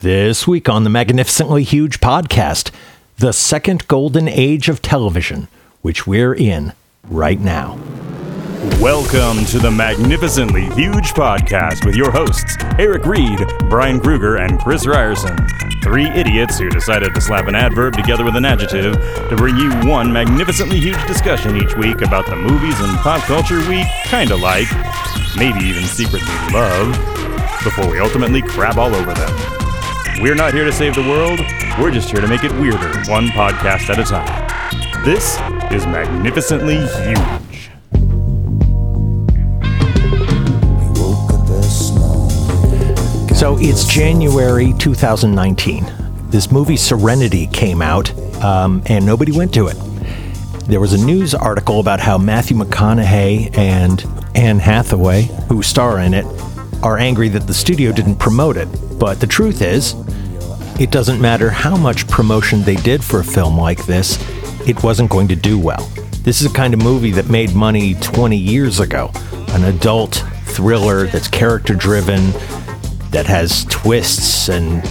This week on the Magnificently Huge podcast, the second golden age of television, which we're in right now. Welcome to the Magnificently Huge podcast with your hosts, Eric Reed, Brian Kruger, and Chris Ryerson. Three idiots who decided to slap an adverb together with an adjective to bring you one magnificently huge discussion each week about the movies and pop culture we kinda like, maybe even secretly love, before we ultimately crab all over them. We're not here to save the world, we're just here to make it weirder, one podcast at a time. This is Magnificently Huge. So it's January 2019. This movie Serenity came out, um, and nobody went to it. There was a news article about how Matthew McConaughey and Anne Hathaway, who star in it, are angry that the studio didn't promote it. But the truth is, it doesn't matter how much promotion they did for a film like this, it wasn't going to do well. This is a kind of movie that made money 20 years ago. An adult thriller that's character driven, that has twists, and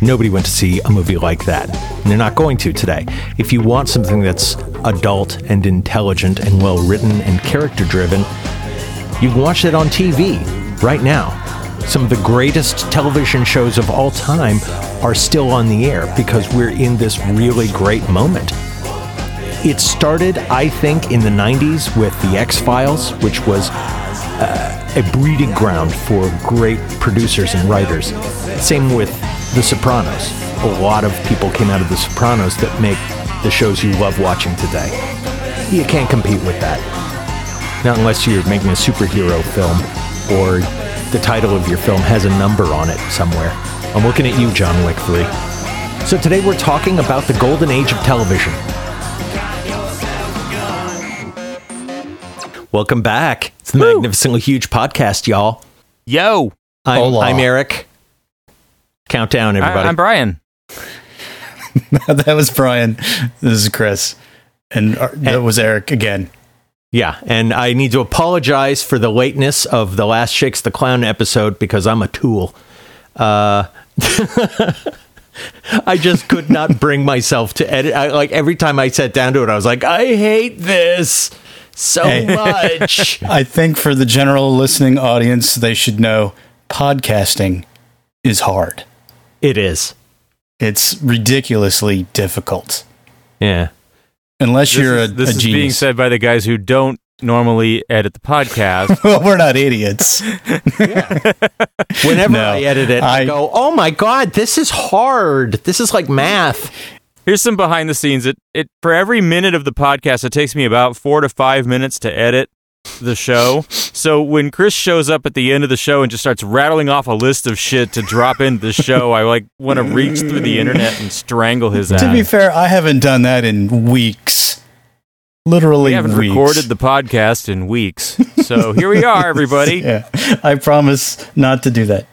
nobody went to see a movie like that. And they're not going to today. If you want something that's adult and intelligent and well written and character driven, you can watch that on TV right now. Some of the greatest television shows of all time are still on the air because we're in this really great moment. It started, I think, in the 90s with The X Files, which was uh, a breeding ground for great producers and writers. Same with The Sopranos. A lot of people came out of The Sopranos that make the shows you love watching today. You can't compete with that. Not unless you're making a superhero film or the title of your film has a number on it somewhere. I'm looking at you, John Wick 3. So today we're talking about the golden age of television. Welcome back. It's the Magnificently Huge podcast, y'all. Yo! I'm, Hola. I'm Eric. Countdown, everybody. I, am Brian. that was Brian. This is Chris. And uh, that was Eric again. Yeah, and I need to apologize for the lateness of the last Shakes the Clown episode because I'm a tool. Uh, I just could not bring myself to edit. I, like every time I sat down to it, I was like, I hate this so Hey. much. I think for the general listening audience, they should know podcasting is hard. it is. It's ridiculously difficult. Yeah. Unless This you're is, a, this a is being said by the guys who don't normally edit the podcast. well, we're not idiots. Whenever No, I edit it, I, I- go, "Oh my god, this is hard. This is like math." Here's some behind the scenes. It it for every minute of the podcast, it takes me about four to five minutes to edit the show. So when Chris shows up at the end of the show and just starts rattling off a list of shit to drop into the show, I like want to reach through the internet and strangle his ass. to be fair, I haven't done that in weeks. Literally we haven't weeks. recorded the podcast in weeks. So here we are, everybody. Yeah, I promise not to do that.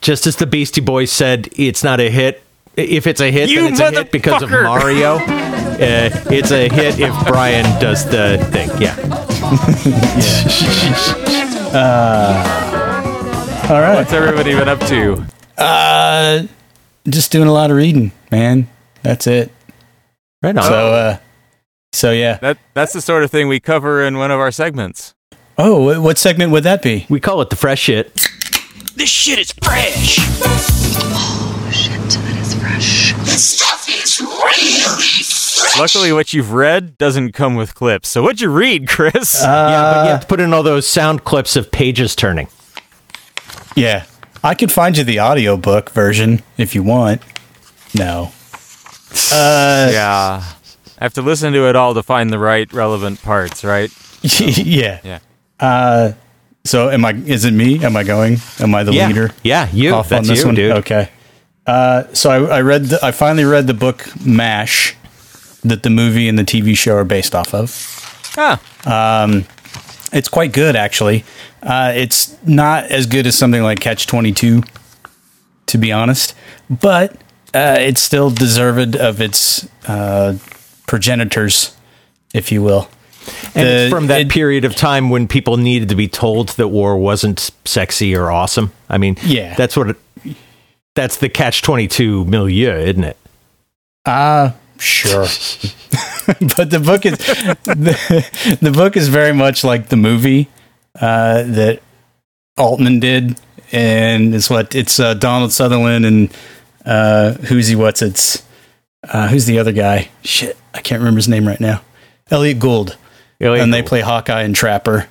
Just as the Beastie Boys said, it's not a hit. If it's a hit, You then it's a hit because of. Mario. Uh, it's a hit if Brian does the thing. Yeah. All right. What's everybody been up to? Uh, just doing a lot of reading, man. That's it. Right on. So, uh, so yeah. That that's the sort of thing we cover in one of our segments. Oh, what segment would that be? we call it the fresh shit. This shit is fresh. Shit, that is fresh. This stuff is really fresh. Luckily, what you've read doesn't come with clips. So what'd you read, Chris? yeah, but you Uh, have to put in all those sound clips of pages turning. Yeah, I could find you the audiobook version if you want. No. Uh, yeah. I have to listen to it all to find the right relevant parts, right? yeah. Yeah. Uh, so am I? Is it me? Am I going? Am I the Yeah. leader? Yeah, you. Off That's on this you, one, dude. Okay. Uh, so I, I read. The, I finally read the book Mash, that the movie and the TV show are based off of. Ah, It's quite good, actually. Uh, it's not as good as something like Catch Twenty Two, to be honest, but uh, it's still deserved of its uh, progenitors, if you will. And it's from that it- period of time when people needed to be told that war wasn't sexy or awesome. I mean, Yeah. that's what it, That's the catch 22 milieu, isn't it? Uh sure. but the book is the, the book is very much like the movie uh, that Altman did, and it's what it's uh, Donald Sutherland and uh, who's he? What's it's uh, who's the other guy? Shit, I can't remember his name right now. Elliot Gould, Elliot and they Gould. play Hawkeye and Trapper,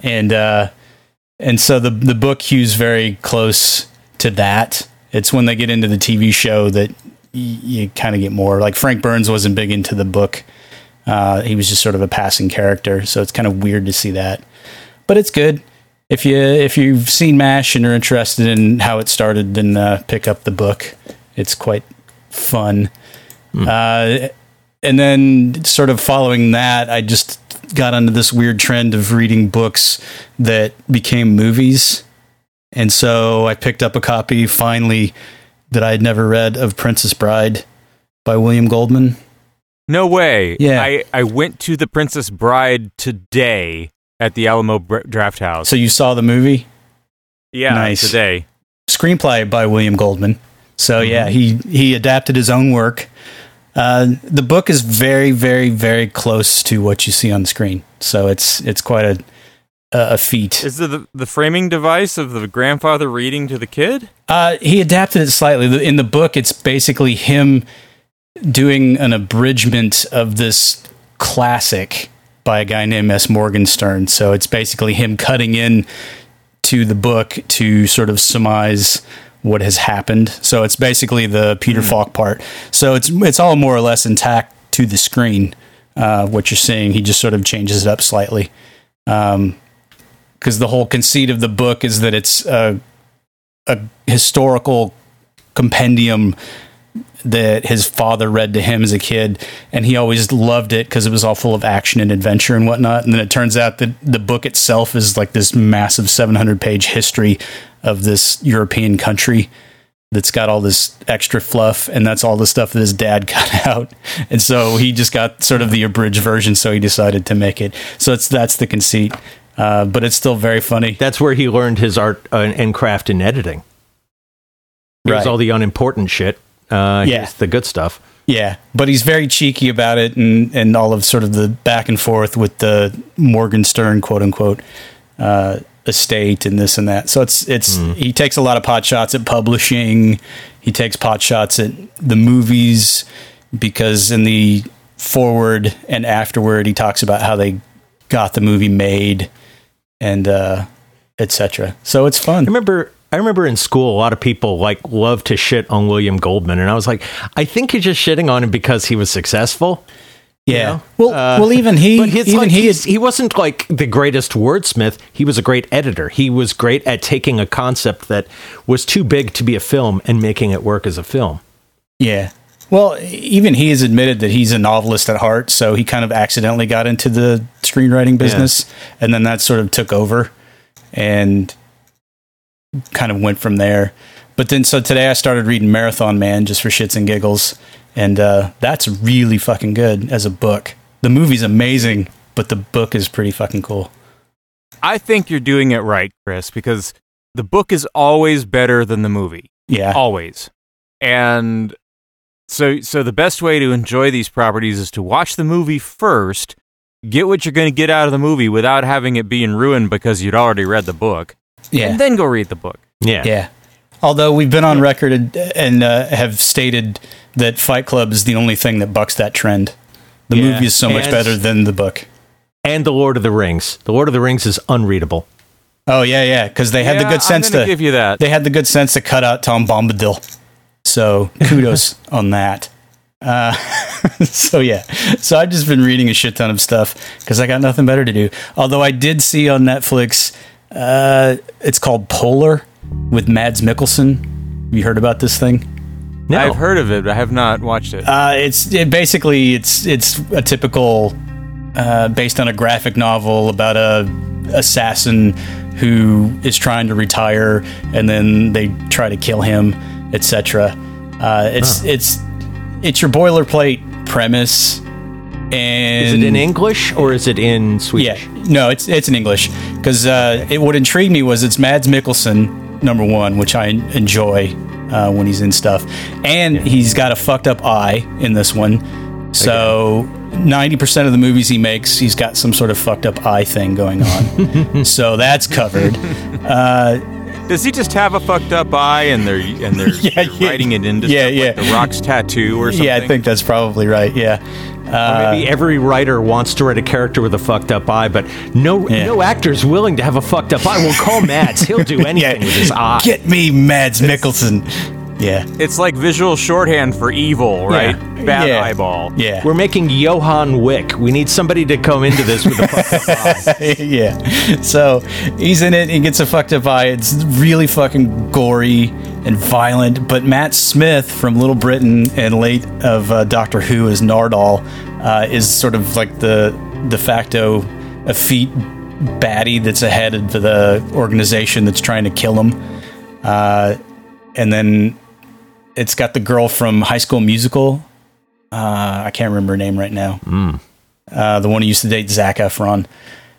and uh, and so the the book cues very close to that. It's when they get into the TV show that y- you kind of get more. Like Frank Burns wasn't big into the book. Uh, he was just sort of a passing character, so it's kind of weird to see that. But it's good if you if you've seen Mash and are interested in how it started, then uh, pick up the book. It's quite fun. Uh, and then, sort of following that, I just got onto this weird trend of reading books that became movies. And so I picked up a copy finally that I had never read of Princess Bride by William Goldman. No way. Yeah. I, I went to the Princess Bride today at the Alamo Draft House. So you saw the movie? yeah, nice. today. screenplay by William Goldman. So Mm-hmm. yeah, he he adapted his own work. Uh, the book is very, very, very close to what you see on the screen. So it's it's quite a a, a feat. Is the the framing device of the grandfather reading to the kid? Uh, he adapted it slightly. In the book, it's basically him doing an abridgment of this classic by a guy named S. Morgenstern. So it's basically him cutting in to the book to sort of surmise what has happened. So it's basically the Peter Falk part. So it's it's all more or less intact to the screen. Uh, what you're seeing, he just sort of changes it up slightly. Um, because the whole conceit of the book is that it's a a historical compendium that his father read to him as a kid, and he always loved it because it was all full of action and adventure and whatnot. And then it turns out that the book itself is like this massive 700 page history of this European country that's got all this extra fluff, and that's all the stuff that his dad cut out. And so he just got sort of the abridged version, so he decided to make it. So it's that's the conceit. Uh, but it's still very funny. That's where he learned his art uh, and craft in editing. There's Right. all the unimportant shit. Uh, Yeah. the good stuff. Yeah, but he's very cheeky about it, and and all of sort of the back and forth with the Morgenstern quote unquote uh, estate and this and that. So it's it's he takes a lot of pot shots at publishing. He takes pot shots at the movies because in the forward and afterward he talks about how they got the movie made and uh, etc. So it's fun. I remember I remember in school a lot of people like love to shit on William Goldman and I was like I think you're just shitting on him because he was successful. Yeah. know? Well, Uh, well, even he, his, even like, he, he's- he wasn't like the greatest wordsmith. He was a great editor. He was great at taking a concept that was too big to be a film and making it work as a film. Yeah. Well, even he has admitted that he's a novelist at heart, so he kind of accidentally got into the screenwriting business, and then that sort of took over and kind of went from there. But then, so today I started reading Marathon Man just for shits and giggles, and uh, that's really fucking good as a book. The movie's amazing, but the book is pretty fucking cool. I think you're doing it right, Chris, because the book is always better than the movie. Yeah. Always. And so so the best way to enjoy these properties is to watch the movie first, get what you're going to get out of the movie without having it being ruined because you'd already read the book. Yeah. And then go read the book. Yeah. Yeah. Although we've been on record and, and uh, have stated that Fight Club is the only thing that bucks that trend. The Yeah. movie is so much And- better than the book. And The Lord of the Rings. The Lord of the Rings is unreadable. Oh yeah, yeah, because they had the good sense to give you that. They had the good sense to cut out Tom Bombadil. So kudos on that. Uh, so yeah, so I've just been reading a shit ton of stuff because I got nothing better to do. Although I did see on Netflix, uh, it's called Polar with Mads Mikkelsen. Have you heard about this thing? No. I've heard of it, but I have not watched it. Uh, it's it basically it's it's a typical uh, based on a graphic novel about a assassin who is trying to retire and then they try to kill him, etc. Uh, it's it's it's your boilerplate premise. And Is it in English or is it in Swedish? yeah, no, it's it's in English because uh, it what intrigued me was it's Mads Mikkelsen number one, which I enjoy. uh, when he's in stuff, and he's got a fucked up eye in this one. So ninety percent of the movies he makes, he's got some sort of fucked up eye thing going on. so that's covered. Does he just have a fucked up eye and they're and they're, Yeah, they're yeah. writing it into Yeah, stuff yeah. like the Rock's tattoo or something? Yeah, I think that's probably right. Yeah. Uh, Maybe every writer wants to write a character with a fucked up eye, but no Yeah. no actor's willing to have a fucked up eye. We'll call Mads. He'll do anything with his eye. Get me Mads Mikkelsen. Yeah. it's like visual shorthand for evil, right? Bad Yeah. eyeball. Yeah. We're making Johan Wick. We need somebody to come into this with a fucked up eye. yeah. So he's in it. He gets a fucked up eye. It's really fucking gory and violent. But Matt Smith from Little Britain and late of uh, Doctor Who as Nardole uh, is sort of like the de facto effete baddie that's ahead of the organization that's trying to kill him. Uh, and then it's got the girl from High School Musical. Uh, I can't remember her name right now. Uh, the one who used to date Zac Efron.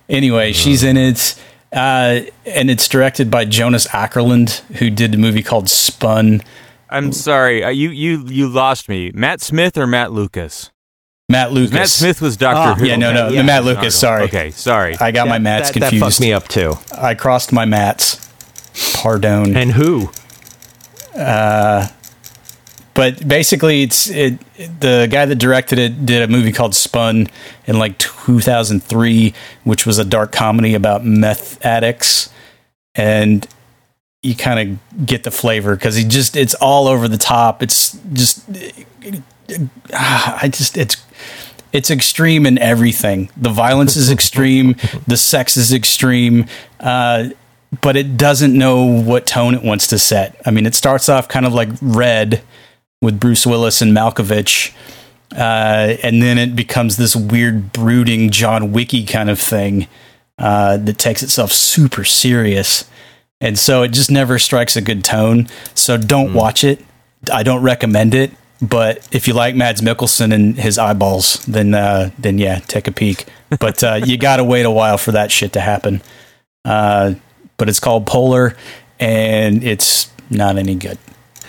Anyway, she's in it, uh, and it's directed by Jonas Åkerlund, who did a movie called Spun. I'm sorry. Uh, you you you lost me. Matt Smith or Matt Lucas? Matt Lucas. Matt Smith was Doctor Ah, Who. Yeah, no, no, Yeah. Matt Lucas. Sorry, Okay, sorry. I got my Matts that, that confused. fucked me up too. I crossed my Matts. Pardon. And who? But basically it's it the guy that directed it did a movie called spun in like 2003 which was a dark comedy about meth addicts. And you kind of get the flavor because he just it's all over the top. It's just i just it's it's extreme in everything. The violence is extreme. The sex is extreme. Uh but it doesn't know what tone it wants to set. I mean, it starts off kind of like Red with Bruce Willis and Malkovich, uh, and then it becomes this weird, brooding John Wicky kind of thing uh, that takes itself super serious, and so it just never strikes a good tone. So don't watch it. I don't recommend it. But if you like Mads Mikkelsen and his eyeballs, then uh, then yeah, take a peek. But uh, you got to wait a while for that shit to happen. Uh, but it's called Polar, and it's not any good.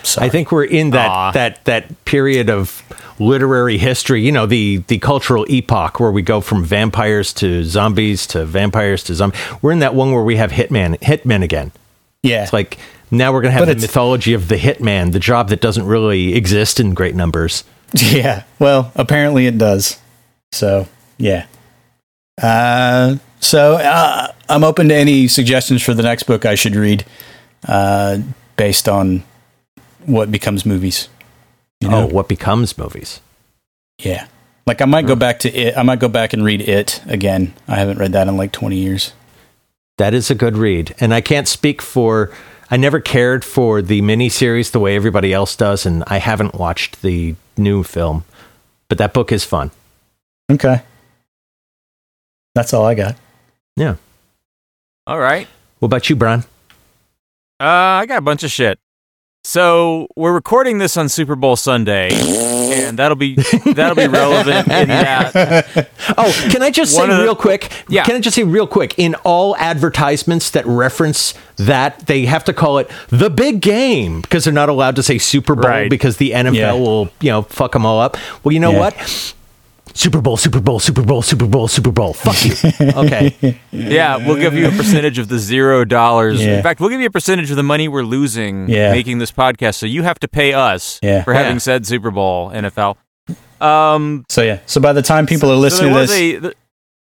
So I think we're in that Aw. that that period of literary history. You know, the the cultural epoch where we go from vampires to zombies to vampires to zombies. We're in that one where we have hitman hitmen again. yeah, It's like now we're going to have But the mythology of the hitman, the job that doesn't really exist in great numbers. yeah. Well, apparently it does. So yeah. Uh, so uh, I'm open to any suggestions for the next book I should read, uh, based on what becomes movies. You know? Oh, what becomes movies? Yeah. Like I might go back to it. I might go back and read it again. I haven't read that in like 20 years. That is a good read. And I can't speak for I never cared for the miniseries the way everybody else does, and I haven't watched the new film. But that book is fun. Okay. That's all I got. Yeah. All right. What about you, Brian? Uh, I got a bunch of shit. So we're recording this on Super Bowl Sunday, and that'll be that'll be relevant in that. Oh, can I just say One of the- real quick? Yeah. Can I just say real quick? In all advertisements that reference that, they have to call it the big game because they're not allowed to say Super Bowl Right. because the NFL Yeah. will, you know, fuck them all up. Well, you know Yeah. what? Super Bowl, Super Bowl, Super Bowl, Super Bowl, Super Bowl. Fuck you. Okay. Yeah, we'll give you a percentage of the zero dollars. Yeah. In fact, we'll give you a percentage of the money we're losing Yeah. making this podcast. So you have to pay us Yeah. for having Yeah. said Super Bowl NFL. Um, So yeah. So by the time people are listening there to this, a th-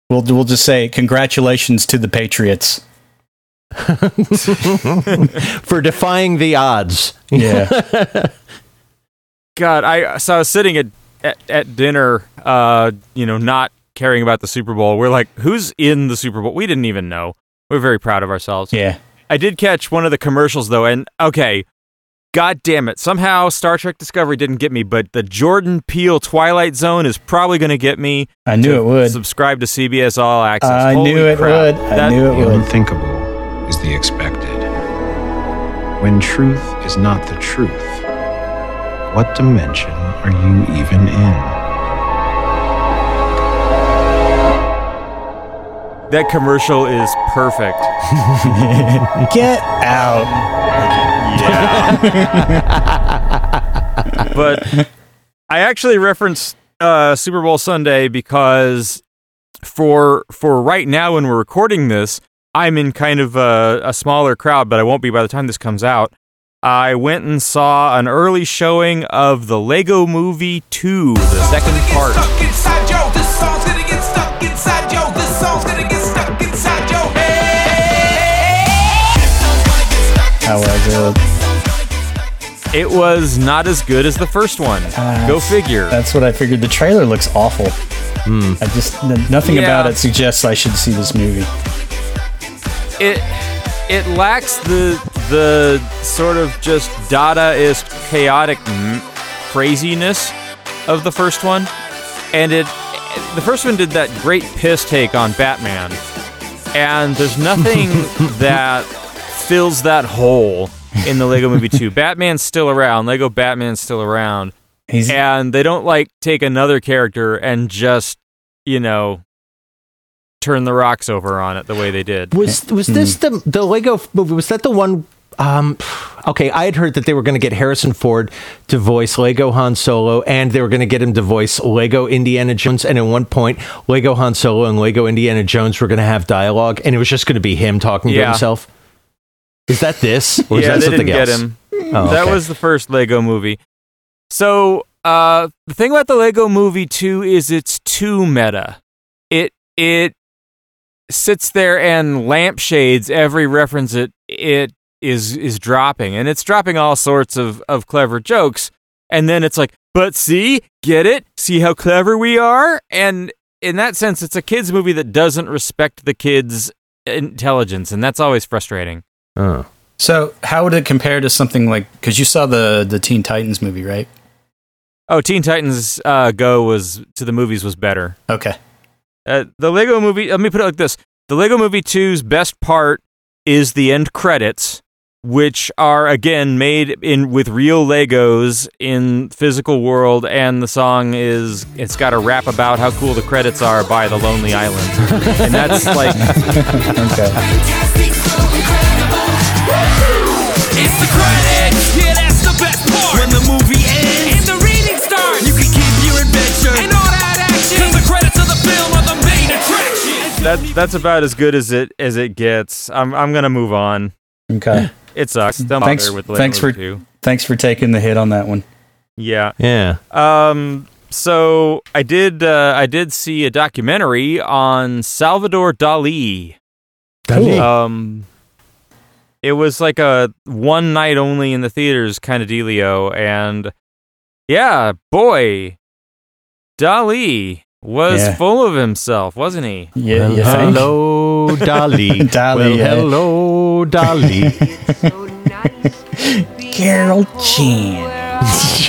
we'll we'll just say congratulations to the Patriots. For defying the odds. Yeah. God, I so I was sitting at at, at dinner, uh, you know, not caring about the Super Bowl. We're like, who's in the Super Bowl? We didn't even know. We're very proud of ourselves. yeah. I did catch one of the commercials though, and okay, god damn it, somehow Star Trek Discovery didn't get me, but the Jordan Peele Twilight Zone is probably going to get me. I knew to it would. Subscribe to CBS All Access. I Holy knew it crap. would. I That- knew it The would. unthinkable is the expected. When truth is not the truth, what dimension are you even in? That commercial is perfect. Get out. Yeah. but I actually referenced uh, Super Bowl Sunday because for for right now when we're recording this, I'm in kind of a, a smaller crowd, but I won't be by the time this comes out. I went and saw an early showing of the Lego Movie 2, the second part. Stuck inside yo, this song's gonna get stuck inside yo, this song's gonna get stuck inside yo. However, It was not as good as the first one. Ah, Go figure. that's what I figured. The trailer looks awful. Hmm. I just nothing Yeah. about it suggests I should see this movie. it it lacks the the sort of just Dadaist chaotic m- craziness of the first one, and it the first one did that great piss take on Batman, and there's nothing that fills that hole in the Lego Movie 2. Batman's still around, Lego Batman's still around, He's and they don't like take another character and just you know turn the rocks over on it the way they did. Was was this the the Lego movie? Was that the one? Um, okay, I had heard that they were going to get Harrison Ford to voice Lego Han Solo, and they were going to get him to voice Lego Indiana Jones. And at one point, Lego Han Solo and Lego Indiana Jones were going to have dialogue, and it was just going to be him talking to Yeah. himself. Is that this? Or is yeah, that they something didn't else? get him. Oh, That okay. was the first Lego movie. So uh, the thing about the Lego Movie Two is it's too meta. It it sits there and lampshades every reference it it is is dropping, and it's dropping all sorts of of clever jokes. And then it's like, but see, get it? See how clever we are? And in that sense, it's a kids movie that doesn't respect the kids' intelligence, and that's always frustrating. Oh. so. How would it compare to something like? Because you saw the the Teen Titans movie, right? Oh, Teen Titans uh, Go was to the movies was better. Okay. Uh, the Lego Movie. Let me put it like this: the Lego Movie 2's best part is the end credits, which are again made in with real Legos in physical world, and the song is it's got a rap about how cool the credits are by the Lonely Island, and that's like Okay. That that's about as good as it as it gets. I'm I'm gonna move on. Okay. It sucks. Don't Thanks- bother with Lego thanks for- Movie 2. Thanks for taking the hit on that one. Yeah. Yeah. Um. So I did. Uh, I did see a documentary on Salvador Dali. Cool. Um. It was like a one night only in the theaters kind of dealio, and yeah, boy, Dali was Yeah. full of himself, wasn't he? Yeah. Well, you hello, Dolly. Dali, Well, yeah. hello, Dolly. Carol Chan.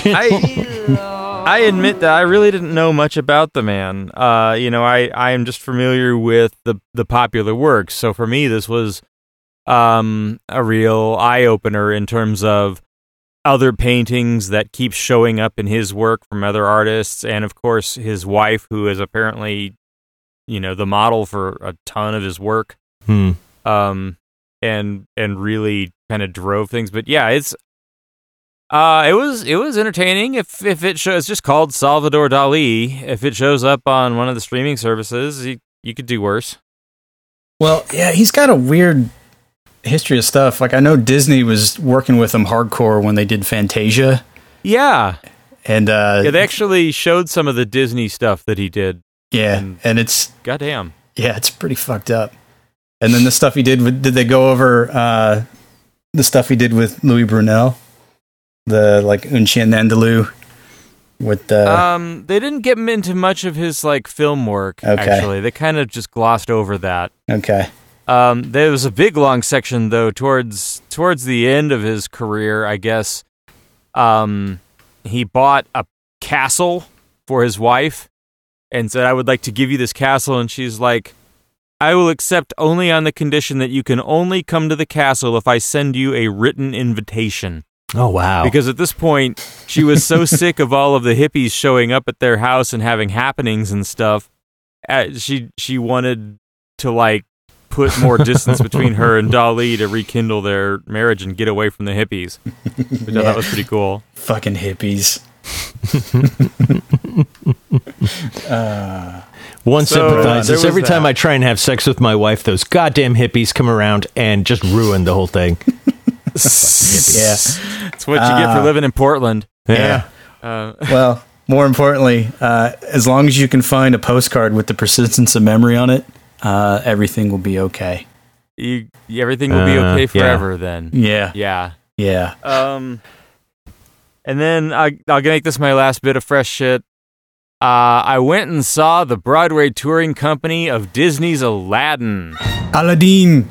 I I admit that I really didn't know much about the man. Uh, you know, I I am just familiar with the the popular works. So for me, this was um a real eye opener in terms of other paintings that keep showing up in his work from other artists, and of course his wife, who is apparently you know the model for a ton of his work. Hmm. um and and really kind of drove things. But yeah it's uh it was it was entertaining. If if it shows it's just called Salvador Dali. If it shows up on one of the streaming services you, you could do worse. Well, yeah, he's got a weird history of stuff. Like I know Disney was working with him hardcore when they did Fantasia, yeah. And uh, yeah they actually showed some of the Disney stuff that he did. Yeah, and- and it's goddamn. Yeah, it's pretty fucked up. And then the stuff he did with did they go over uh, the stuff he did with Louis Brunel, the like Un Chien Andalou with the um they didn't get him into much of his like film work Okay. actually. They kind of just glossed over that. Okay, Um, there was a big long section though towards towards the end of his career, I guess. Um, he bought a castle for his wife and said, "I would like to give you this castle," and she's like. I will accept only on the condition that you can only come to the castle if I send you a written invitation. Oh wow. Because at this point, she was so sick of all of the hippies showing up at their house and having happenings and stuff. Uh, she she wanted to like put more distance between her and Dali to rekindle their marriage and get away from the hippies. Which I thought was pretty cool. Fucking hippies. One So, uh, sympathizes. there was Every time. I try and have sex with my wife, those goddamn hippies come around and just ruin the whole thing. Yeah. It's what you get for living in Portland. Yeah. Uh, Well, more importantly, uh, as long as you can find a postcard with the persistence of memory on it, uh, everything will be okay. you, everything will be Uh, okay yeah. forever then. Yeah. Yeah. Yeah. Um, and then I, I'll make this my last bit of fresh shit. Uh, I went and saw the Broadway touring company of Disney's Aladdin. Aladdin.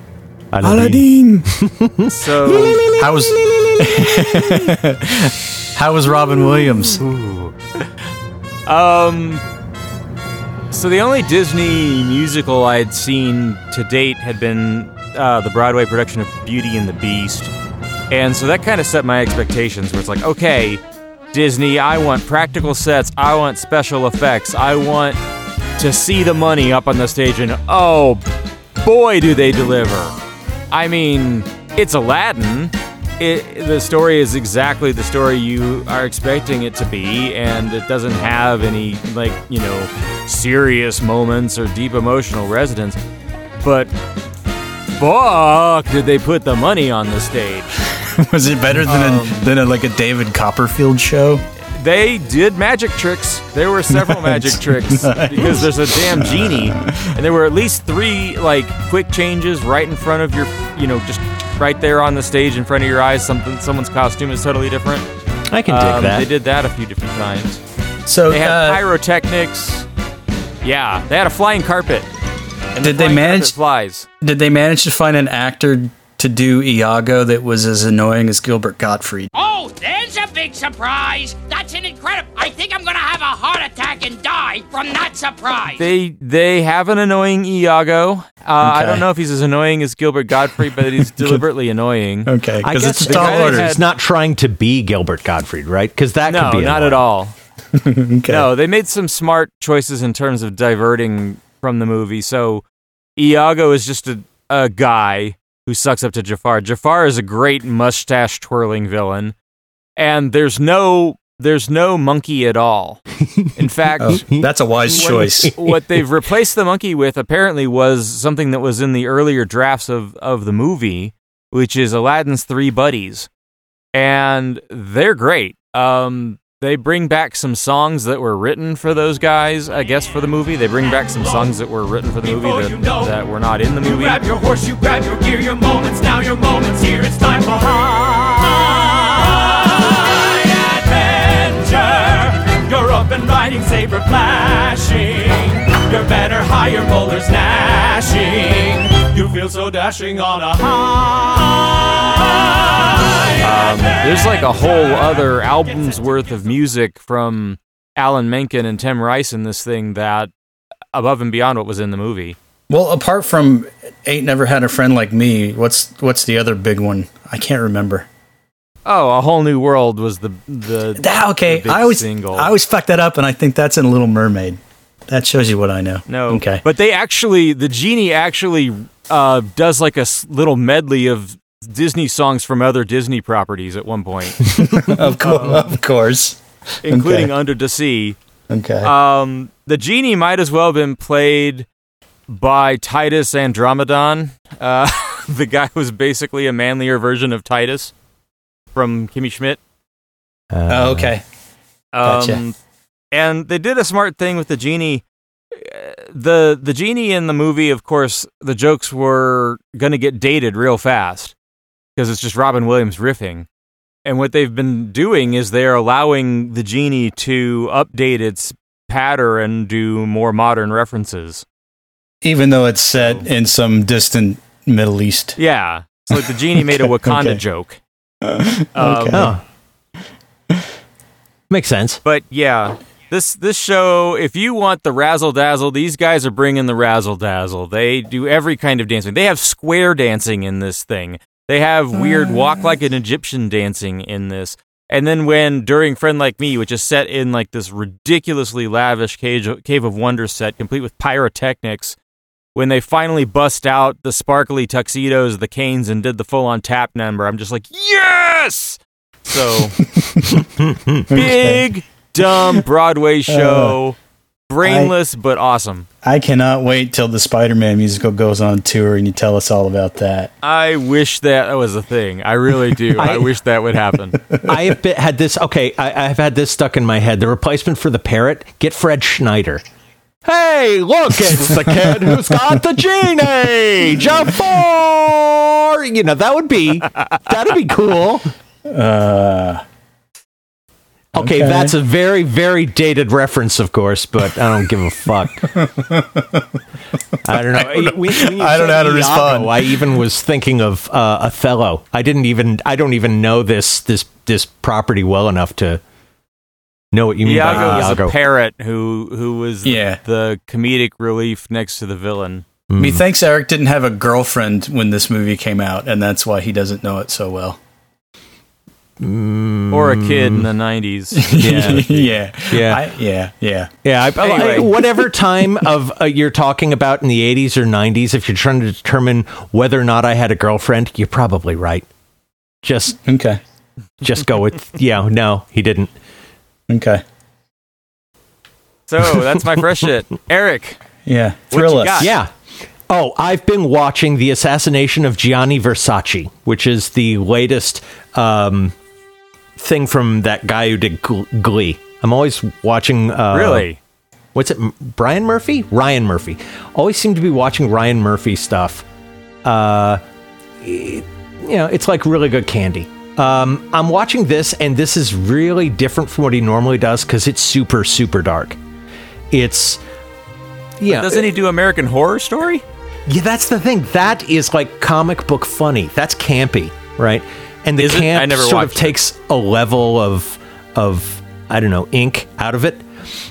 Aladdin. Aladdin. So How was How was Robin Williams? Um. So the only Disney musical I'd seen to date had been uh, the Broadway production of Beauty and the Beast, and so that kind of set my expectations. Where it's like, okay, Disney, I want practical sets, I want special effects, I want to see the money up on the stage, and oh boy, do they deliver! I mean, it's Aladdin. It, the story is exactly the story you are expecting it to be, and it doesn't have any, like, you know, serious moments or deep emotional resonance. But fuck, did they put the money on the stage? Was it better than a, um, than a, like a David Copperfield show? They did magic tricks. There were several magic tricks because there's a damn genie, and there were at least three like quick changes right in front of your, you know, just right there on the stage in front of your eyes. Something, someone's costume is totally different. I can dig Um, that. They did that a few different times. So They had uh, pyrotechnics. Yeah, they had a flying carpet. And the Did they manage- carpet Flies. did they manage to find an actor to do Iago that was as annoying as Gilbert Gottfried? Oh, there's a big surprise! That's an incredible. I think I'm gonna have a heart attack and die from that surprise. They they have an annoying Iago. Uh, I don't know if he's as annoying as Gilbert Gottfried, but he's deliberately annoying. Okay, because it's a the tall guy order. is not trying to be Gilbert Gottfried, right? Because that No, could be not annoying. at all. okay. No, they made some smart choices in terms of diverting from the movie. So Iago is just a, a guy who sucks up to Jafar. Jafar is a great mustache twirling villain, and there's no there's no monkey at all. In fact, Oh, that's a wise choice. what they've replaced the monkey with apparently was something that was in the earlier drafts of, of the movie, which is Aladdin's three buddies. And they're great. Um, they bring back some songs that were written for those guys, I guess, for the movie. They bring back some songs that were written for the movie that, you know, that were not in the You movie. grab your horse, you grab your gear, your moments now, your moments here. It's time for high adventure. You're up and riding, saber flashing. Your banner higher, boulders gnashing. You feel so dashing on a high. Um, there's like a whole other album's worth of music from Alan Menken and Tim Rice in this thing that above and beyond what was in the movie. Well, apart from "Ain't Never Had a Friend Like Me," what's what's the other big one? I can't remember. Oh, a whole new world was the the That, okay, the big I always single. I always fuck that up, and I think that's in Little Mermaid. That shows you what I know. no, okay, but they actually the genie actually uh, does like a s- little medley of Disney songs from other Disney properties at one point, of, course, of course. including Okay. Under the Sea. Okay, Um, the genie might as well have been played by Titus Andromedon. Uh, the guy was basically a manlier version of Titus from Kimmy Schmidt. oh, okay. Gotcha. Um, and they did a smart thing with the genie. Uh, The the genie in the movie, of course, the jokes were going to get dated real fast because it's just Robin Williams riffing. And what they've been doing is they're allowing the genie to update its patter and do more modern references. Even though it's set in some distant Middle East. Yeah, it's like the genie made a Wakanda Okay. joke. okay. Um, Oh. Makes sense. But yeah, this this show, if you want the razzle dazzle, these guys are bringing the razzle dazzle. They do every kind of dancing. They have square dancing in this thing. They have weird mm. walk like an Egyptian dancing in this. And then when during Friend Like Me, which is set in like this ridiculously lavish cage, cave of wonders set, complete with pyrotechnics, when they finally bust out the sparkly tuxedos, the canes, and did the full on tap number, I'm just like, yes. So big dumb Broadway show, brainless but awesome. I cannot wait till the Spider-Man musical goes on tour and you tell us all about that. I wish that was a thing. I really do. I, I- wish that would happen. I have been, had this. Okay, I, I've had this stuck in my head. The replacement for the parrot. Get Fred Schneider. Hey, look! It's the kid who's got the genie, Jafar. You know that would be that'd be cool. Uh, Okay, Okay. that's a very very dated reference, of course, but I don't give a fuck. I don't know. When- when you I don't know said how to Iago, respond. I even was thinking of uh, Othello. I didn't even. I don't even know this this this property well enough to know what you mean Iago by was Iago. a parrot who who was Yeah. the comedic relief next to the villain. Methinks Eric didn't have a girlfriend when this movie came out, and that's why he doesn't know it so well. Or a kid in the 90s. Yeah. yeah, Yeah. I, yeah, yeah. Yeah, I, I- whatever time of uh, you're talking about in the 80s or 90s, if you're trying to determine whether or not I had a girlfriend, you're probably right. Just Okay, just go with yeah, no, he didn't. okay, So that's my fresh shit. Eric, yeah. What Thrill us. got? Yeah. Oh, I've been watching The Assassination of Gianni Versace, which is the latest um, thing from that guy who did Glee. I'm always watching. Uh, really? what's it? Brian Murphy? Ryan Murphy. Always seem to be watching Ryan Murphy stuff. Uh, it- you know, it's like really good candy. Um, I'm watching this, and this is really different from what he normally does because it's super, super dark. It's yeah. Doesn't he do American Horror Story? Yeah, that's the thing. That is like comic book funny. That's campy, right? And the Is it? I camp never sort of watched it. takes a level of of I don't know ink out of it.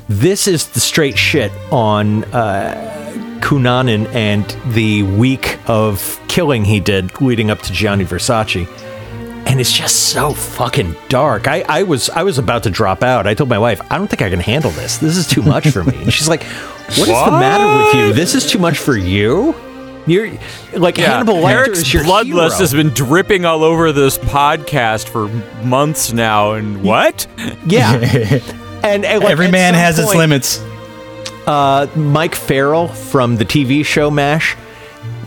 This is the straight shit on uh, Cunanan and the week of killing he did leading up to Gianni Versace. And it's just so fucking dark. I, I was I was about to drop out. I told my wife, I don't think I can handle this. This is too much for me. And she's like, What is the matter with you? This is too much for you? You're like Hannibal Lecter Eric's is your bloodlust hero. has been dripping all over this podcast for months now. And what? yeah. And, and, like, Every man some has its limits. Uh, Mike Farrell from the TV show MASH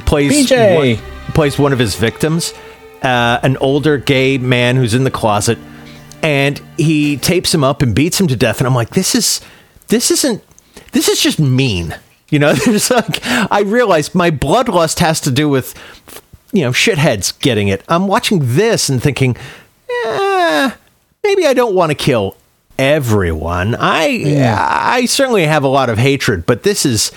plays BJ. one, plays one of his victims, uh, an older gay man who's in the closet, and he tapes him up and beats him to death. And I'm like, this is this isn't this is just mean. You know, there's like I realize my bloodlust has to do with you know shitheads getting it. I'm watching this and thinking, eh, maybe I don't want to kill everyone. I yeah. I certainly have a lot of hatred, but this is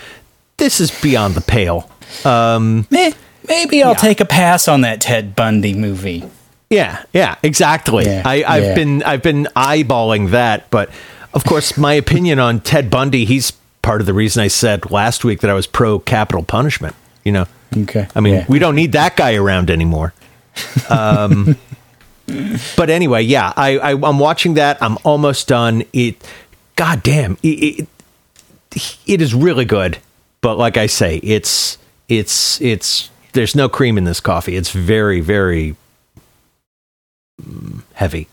this is beyond the pale. Um, Eh, maybe I'll take a pass on that Ted Bundy movie. yeah, yeah, exactly. Yeah, I, I've yeah. been I've been eyeballing that, but of course, my opinion on Ted Bundy, he's part of the reason I said last week that I was pro capital punishment. You know, Okay. I mean, Yeah. we don't need that guy around anymore. Um, but anyway, yeah, I, I I'm watching that. I'm almost done. It, god damn, it, it it is really good. But like I say, it's it's it's there's no cream in this coffee. It's very very mm, heavy.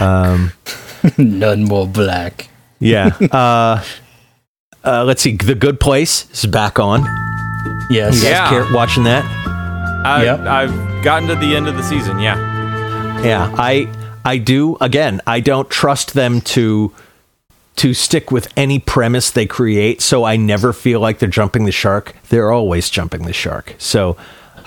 Um, None more black. Yeah. Uh, uh, let's see. The Good Place is back on. Yes. You guys Yeah. care watching that? I, Yep. I've gotten to the end of the season. Yeah. Yeah, I I do. Again, I don't trust them to to stick with any premise they create, so I never feel like they're jumping the shark. They're always jumping the shark. So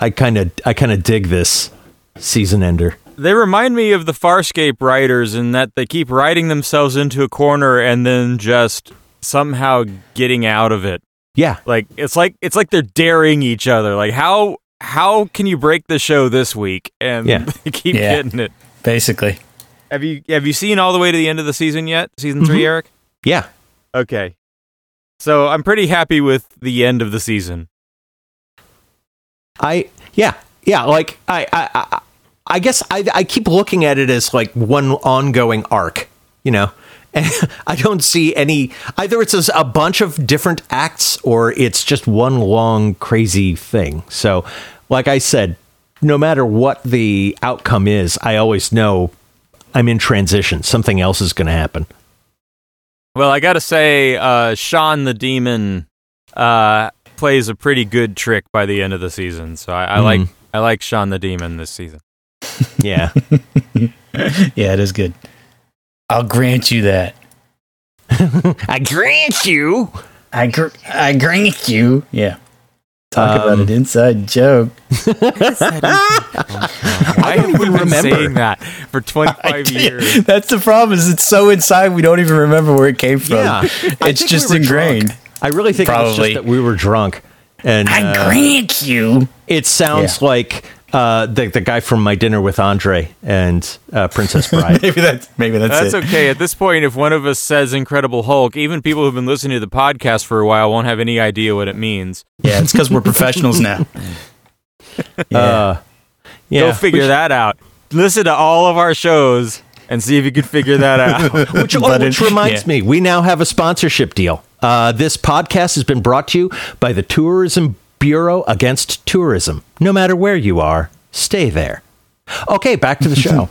I kind of I kind of dig this season ender. They remind me of the Farscape writers in that they keep writing themselves into a corner and then just somehow getting out of it. Yeah, Like it's like it's like they're daring each other. Like how how can you break the show this week? And Yeah. they keep Yeah. getting it. Basically. Have you have you seen all the way to the end of the season yet? Season 3, mm-hmm. Eric? yeah. Okay. So I'm pretty happy with the end of the season. I yeah yeah like I I I, I guess I I keep looking at it as like one ongoing arc, you know, And I don't see any. Either it's a, a bunch of different acts, or it's just one long crazy thing. So, like I said, no matter what the outcome is, I always know I'm in transition. Something else is going to happen. Well, I got to say, uh, Shawn the Demon uh, plays a pretty good trick by the end of the season. So I, I Mhm. like I like Shawn the Demon this season. Yeah. Yeah, it is good. I'll grant you that. I grant you. I gr- I grant you. Yeah. Talk about Um, an inside joke. I don't even remember. saying that for 25 years? That's the problem. Is it's so inside we don't even remember where it came from. Yeah. It's just we ingrained. drunk. I really think it was Probably. just that we were drunk. And I uh, grant you. it sounds Yeah. like uh, the the guy from My Dinner with Andre and uh, Princess Bride. Maybe that's maybe that's, That's it. okay. At this point, if one of us says Incredible Hulk, even people who've been listening to the podcast for a while won't have any idea what it means. Yeah, it's because we're professionals now. Yeah. Uh, yeah, Go figure that out. Listen to all of our shows and see if you can figure that out. Which, oh, which reminds yeah. me, we now have a sponsorship deal. Uh, this podcast has been brought to you by the Tourism Bureau Against Tourism. No matter where you are, stay there. Okay, back to the show.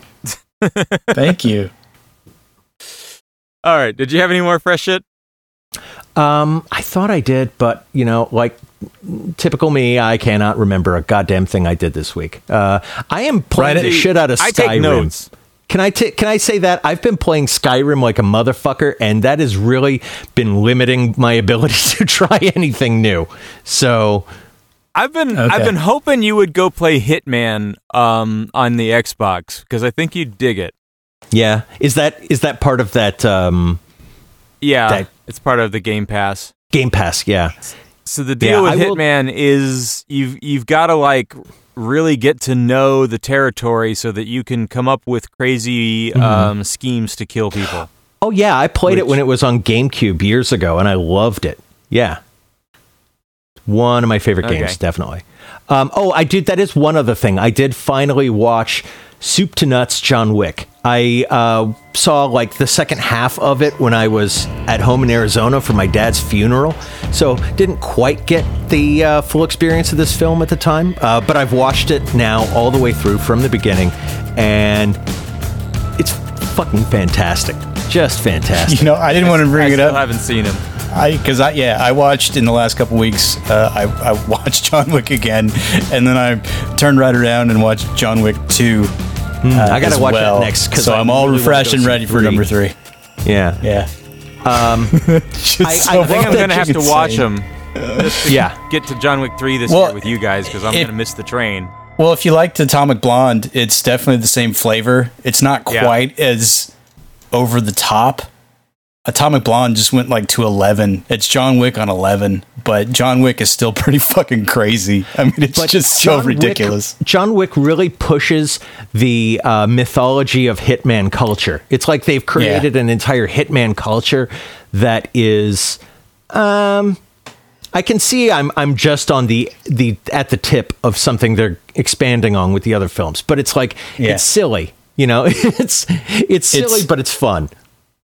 Thank you. all right. Did you have any more fresh shit? um, I thought I did, but you know, like typical me, I cannot remember a goddamn thing I did this week. Uh, I am playing Right, the shit out of Skyrim. I take notes. Can I can I say that I've been playing Skyrim like a motherfucker, and that has really been limiting my ability to try anything new. So I've been Okay. I've been hoping you would go play Hitman um, on the Xbox because I think you'd dig it. yeah, is that is that part of that um, Yeah, That- it's part of the Game Pass. Game Pass? Yeah, So the deal Yeah, with I will- Hitman is you've you've got to like really get to know the territory so that you can come up with crazy Mm-hmm. um, schemes to kill people. Oh yeah, I played it when it was on GameCube years ago, and I loved it. Yeah, one of my favorite Okay. games, definitely. Um, oh, I did. That is one other thing. I did finally watch Soup to Nuts John Wick. I uh, saw like the second half of it when I was at home in Arizona for my dad's funeral, so didn't quite get the uh, full experience of this film at the time. Uh, but I've watched it now all the way through from the beginning, and it's fucking fantastic. Just fantastic. You know, I didn't want to bring I it still up. haven't seen him. I because I yeah I watched in the last couple weeks. Uh, I I watched John Wick again, and then I turned right around and watched John Wick two. uh, I gotta watch well. that next because so I'm all refreshed and ready for number three. Yeah, Yeah. Um, I- I think I'm gonna have to watch them. yeah. Get to John Wick three this Well, year with you guys because I'm it- gonna miss the train. Well, if you liked Atomic Blonde, it's definitely the same flavor. It's not Yeah. quite as over the top. Atomic Blonde just went like to 11. It's John Wick on 11, but John Wick is still pretty fucking crazy. I mean, it's just so John Wick- ridiculous. John Wick really pushes the uh, mythology of hitman culture. It's like they've created an entire hitman culture that is. Um, I can see I'm I'm just on the the at the tip of something they're expanding on with the other films, but it's like Yeah. it's silly, you know. It's it's silly, It's- but it's fun.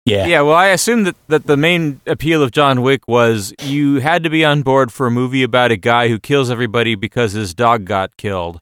Yeah. Yeah, well, I assume that, that the main appeal of John Wick was you had to be on board for a movie about a guy who kills everybody because his dog got killed.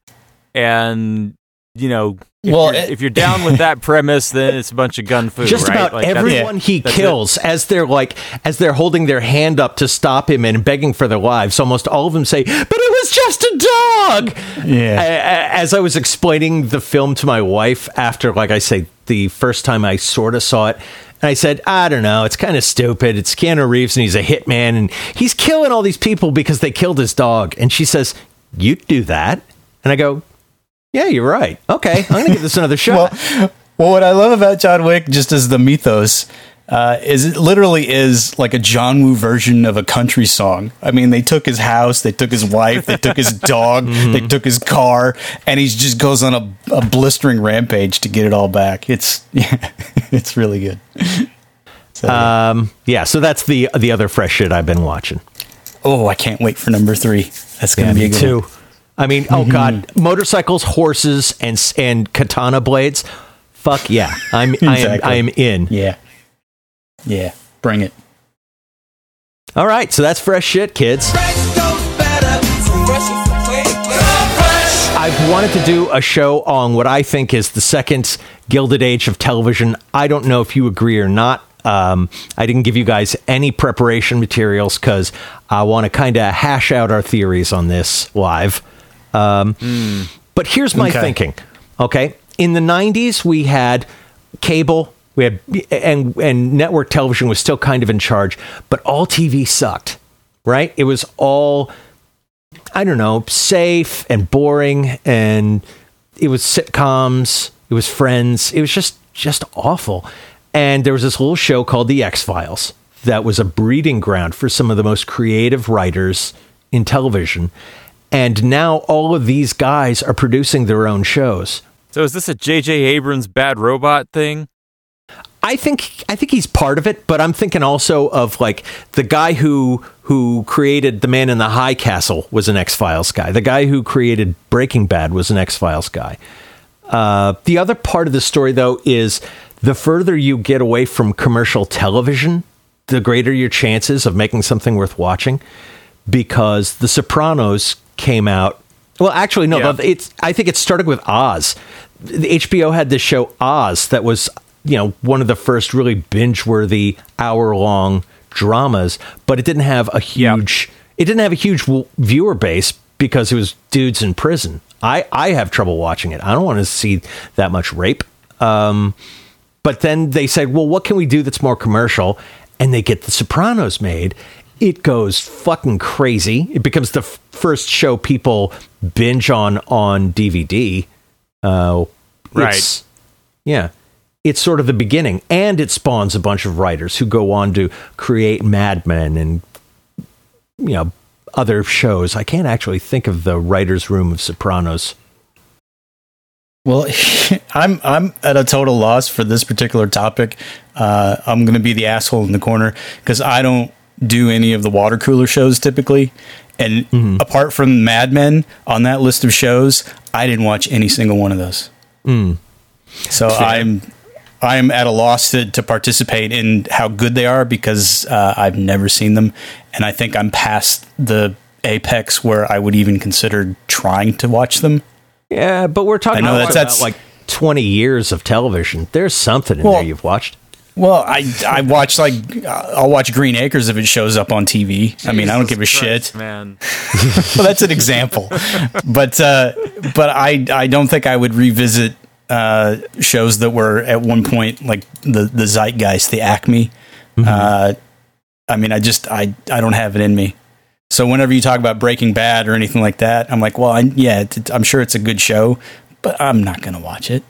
And, you know, if, Well, you're, it- if you're down with that premise, then it's a bunch of gun food, just right? about Like, that's- everyone he that's it. kills as they're like as they're holding their hand up to stop him and begging for their lives almost all of them say but it was just a dog Yeah. A- a- as i was explaining the film to my wife after like i say the first time i sort of saw it and I said, I don't know. It's kind of stupid. It's Keanu Reeves and he's a hitman and he's killing all these people because they killed his dog. And she says, You'd do that? And I go, Yeah, you're right. Okay, I'm going to give this another shot. well, well, what I love about John Wick, just as the mythos, uh, is it literally is like a John Woo version of a country song. I mean, they took his house, they took his wife, they took his dog, they took his car, and he just goes on a, a blistering rampage to get it all back. It's yeah, it's really good. So, Um, yeah, so that's the the other fresh shit I've been watching. oh, I can't wait for number three. That's gonna be a good too. one. I mean, oh god, motorcycles, horses, and and katana blades. Fuck yeah, I'm I am I am in. Yeah. Yeah, bring it. All right, so that's fresh shit, kids. I've wanted to do a show on what I think is the second Gilded Age of television. I don't know if you agree or not. Um, I didn't give you guys any preparation materials because I want to kind of hash out our theories on this live. Um, But here's my Okay. thinking. Okay, in the '90s we had cable, we had and and network television was still kind of in charge, but all TV sucked. Right? It was all I don't know, safe and boring and it was sitcoms, it was friends, it was just just awful. And there was this little show called The X-Files that was a breeding ground for some of the most creative writers in television. And now all of these guys are producing their own shows. So is this a J.J. Abrams bad robot thing? I think I think he's part of it, but I'm thinking also of like the guy who who created The Man in the High Castle was an X Files guy. The guy who created Breaking Bad was an X Files guy. Uh, the other part of the story, though, is the further you get away from commercial television, the greater your chances of making something worth watching. Because The Sopranos came out. Well, actually, no. Yeah. It's. I think it started with Oz. The HBO had this show Oz that was, you know, one of the first really binge-worthy hour-long dramas, but it didn't have a huge. It didn't have a huge w- viewer base because it was dudes in prison. I I have trouble watching it. I don't want to see that much rape. Um, but then they said, well, what can we do that's more commercial? And they get The Sopranos made. It goes fucking crazy. It becomes the f- first show people binge on on DVD. Uh, Right. Yeah. It's sort of the beginning. And it spawns a bunch of writers who go on to create Mad Men and, you know, other shows. I can't actually think of the writer's room of Sopranos. Well, I'm I'm at a total loss for this particular topic. Uh, I'm going to be the asshole in the corner because I don't do any of the water cooler shows typically. And apart from Mad Men on that list of shows, I didn't watch any single one of those. So I'm I'm at a loss to, to participate in how good they are because uh, I've never seen them, and I think I'm past the apex where I would even consider trying to watch them. Yeah, but we're talking I know about, that's- that's- like 20 years of television. There's something in Well- there you've watched. Well, I I watch like uh, I'll watch Green Acres if it shows up on TV. I mean, I don't give a Christ, shit. man. Well, that's an example, but uh, but I I don't think I would revisit uh, shows that were at one point like the the zeitgeist, the Acme. Uh, I mean, I just I I don't have it in me. So whenever you talk about Breaking Bad or anything like that, I'm like, well, I, yeah, it, I'm sure it's a good show, but I'm not gonna watch it.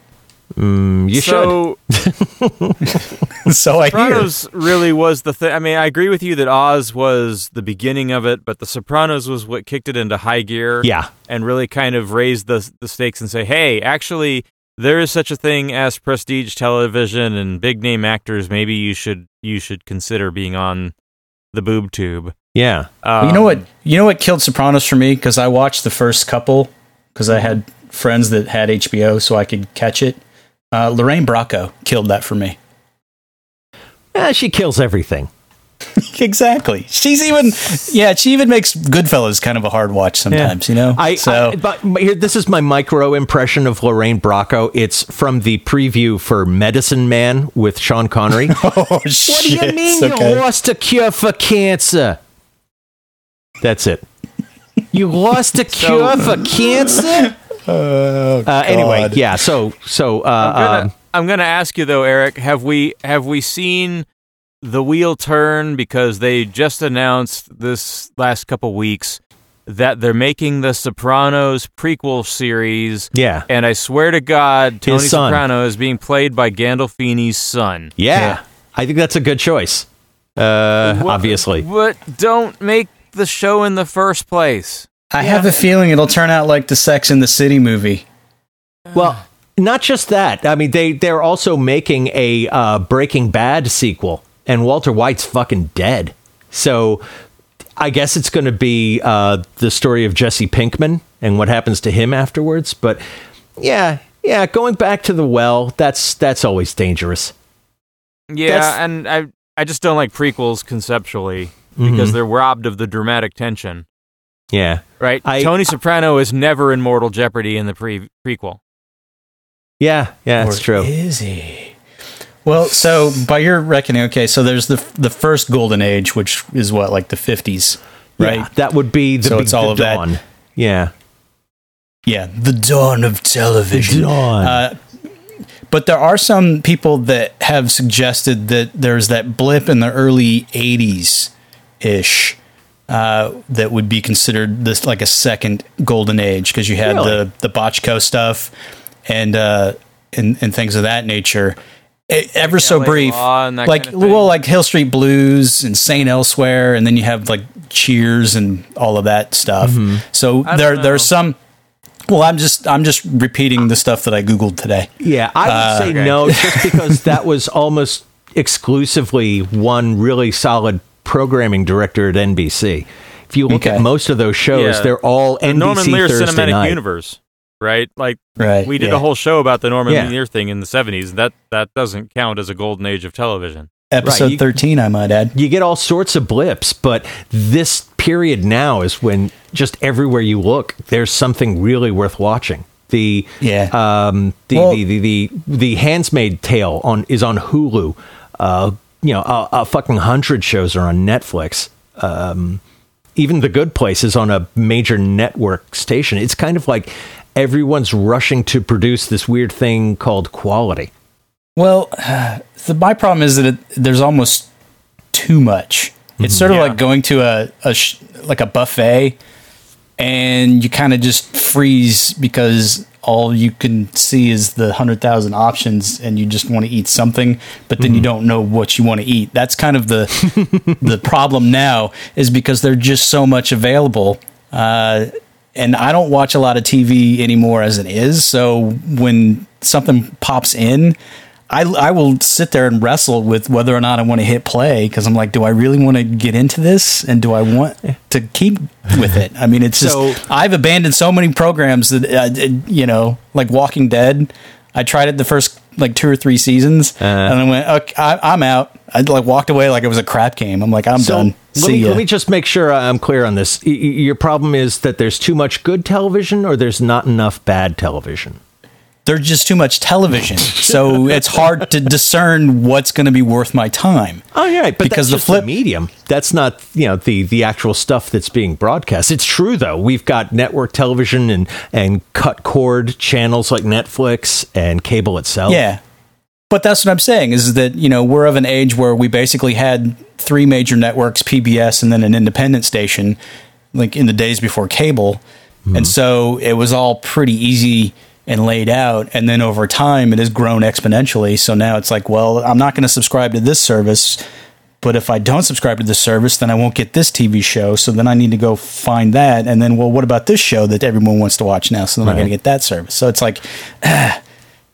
You should. so So I hear. Sopranos really was the thing. I mean, I agree with you that Oz was the beginning of it, but The Sopranos was what kicked it into high gear. Yeah. and really kind of raised the the stakes and say, hey, actually, there is such a thing as prestige television and big name actors. Maybe you should you should consider being on the boob tube. Yeah. Well, you know what? You know what killed Sopranos for me because I watched the first couple because I had friends that had HBO, so I could catch it. Uh, Lorraine Bracco killed that for me. Eh, she kills everything. exactly. She's even, yeah, she even makes Goodfellas kind of a hard watch sometimes. You know. I, so I but but here this is my micro impression of Lorraine Bracco. It's from the preview for Medicine Man with Sean Connery. oh, what oh do you mean okay. you lost a cure for cancer? That's it. You lost a cure for cancer? uh, anyway, yeah. So so I'm uh, gonna, um, I'm gonna ask you though, Eric. Have we have we seen the wheel turn because they just announced this last couple weeks that they're making the Sopranos prequel series. yeah. And I swear to God, Tony Soprano is being played by Gandolfini's son. yeah, I think that's a good choice. Uh, obviously. But don't make the show in the first place. I have a feeling it'll turn out like the Sex in the City movie. Well, not just that. I mean, they they're also making a uh, Breaking Bad sequel, and Walter White's fucking dead. So, I guess it's going to be uh, the story of Jesse Pinkman and what happens to him afterwards. But yeah, yeah, going back to the well, that's that's always dangerous. Yeah, That's- and I I just don't like prequels conceptually Mm-hmm. because they're robbed of the dramatic tension. Yeah. Right? I- Tony Soprano is never in Mortal Jeopardy in the pre- prequel. Yeah. Yeah. That's Or true. Is he? Well, so by your reckoning, okay, so there's the the first golden age, which is what like the 50s, right? Yeah, that would be the, So big- it's all the of that. Yeah. Yeah, the dawn of television. dawn. Uh, but there are some people that have suggested that there's that blip in the early 80s ish uh, that would be considered this like a second golden age because you had Really? the the Bochco stuff and uh, and and things of that nature. Ever so LA brief, Law and that like kind of well, like Hill Street Blues and Saint Elsewhere, and then you have like Cheers and all of that stuff. Mm-hmm. So I there know. there's some. Well, I'm just I'm just repeating the stuff that I googled today. Yeah, I would Uh, say okay. no, just because that was almost exclusively one really solid programming director at NBC. If you look Okay. at most of those shows, Yeah. they're all The NBC Norman Lear Thursday cinematic night. universe, right? Like Right. we did yeah. a whole show about the Norman Yeah. Lear thing in the 70s. That that doesn't count as a golden age of television. episode Right, you- 13, I might add. You get all sorts of blips, but this period now is when just everywhere you look, there's something really worth watching. The Yeah. um, the, Well- the, the the the Handsmaid Tale on is on Hulu. Uh, you know, a, a fucking hundred shows are on Netflix. Um, even The Good Place is on a major network station. It's kind of like everyone's rushing to produce this weird thing called quality. Well, the, my problem is that it, there's almost too much. It's sort of Yeah. like going to a, a sh- like a buffet, and you kind of just freeze because all you can see is the hundred thousand options, and you just want to eat something, but then you don't know what you want to eat. That's kind of the the problem now is because there's just so much available. Uh, and I don't watch a lot of TV anymore as it is. So when something pops in, I, I will sit there and wrestle with whether or not I want to hit play because I'm like, do I really want to get into this and do I want to keep with it? I mean, it's just So- I've abandoned so many programs that uh, it- you know, like Walking Dead. I tried it the first like two or three seasons, Uh. and I went, okay, I, I'm out. I like walked away like it was a crap game. I'm like, I'm So done. let See me, ya. let me just make sure I'm clear on this. Y- your problem is that there's too much good television, or there's not enough bad television. there's just too much television, so it's hard to discern what's going to be worth my time. Oh yeah, but Because that's the flip- medium. That's not you know the the actual stuff that's being broadcast. It's true though. We've got network television and and cut cord channels like Netflix and cable itself. Yeah. But that's what I'm saying is that, you know, we're of an age where we basically had three major networks, PBS, and then an independent station, like in the days before cable. Mm-hmm. And so it was all pretty easy and laid out. And then over time, it has grown exponentially. So now it's like, well, I'm not going to subscribe to this service. But if I don't subscribe to this service, then I won't get this TV show. So then I need to go find that. And then, well, what about this show that everyone wants to watch now? So then I got to get that service. So it's like, ah,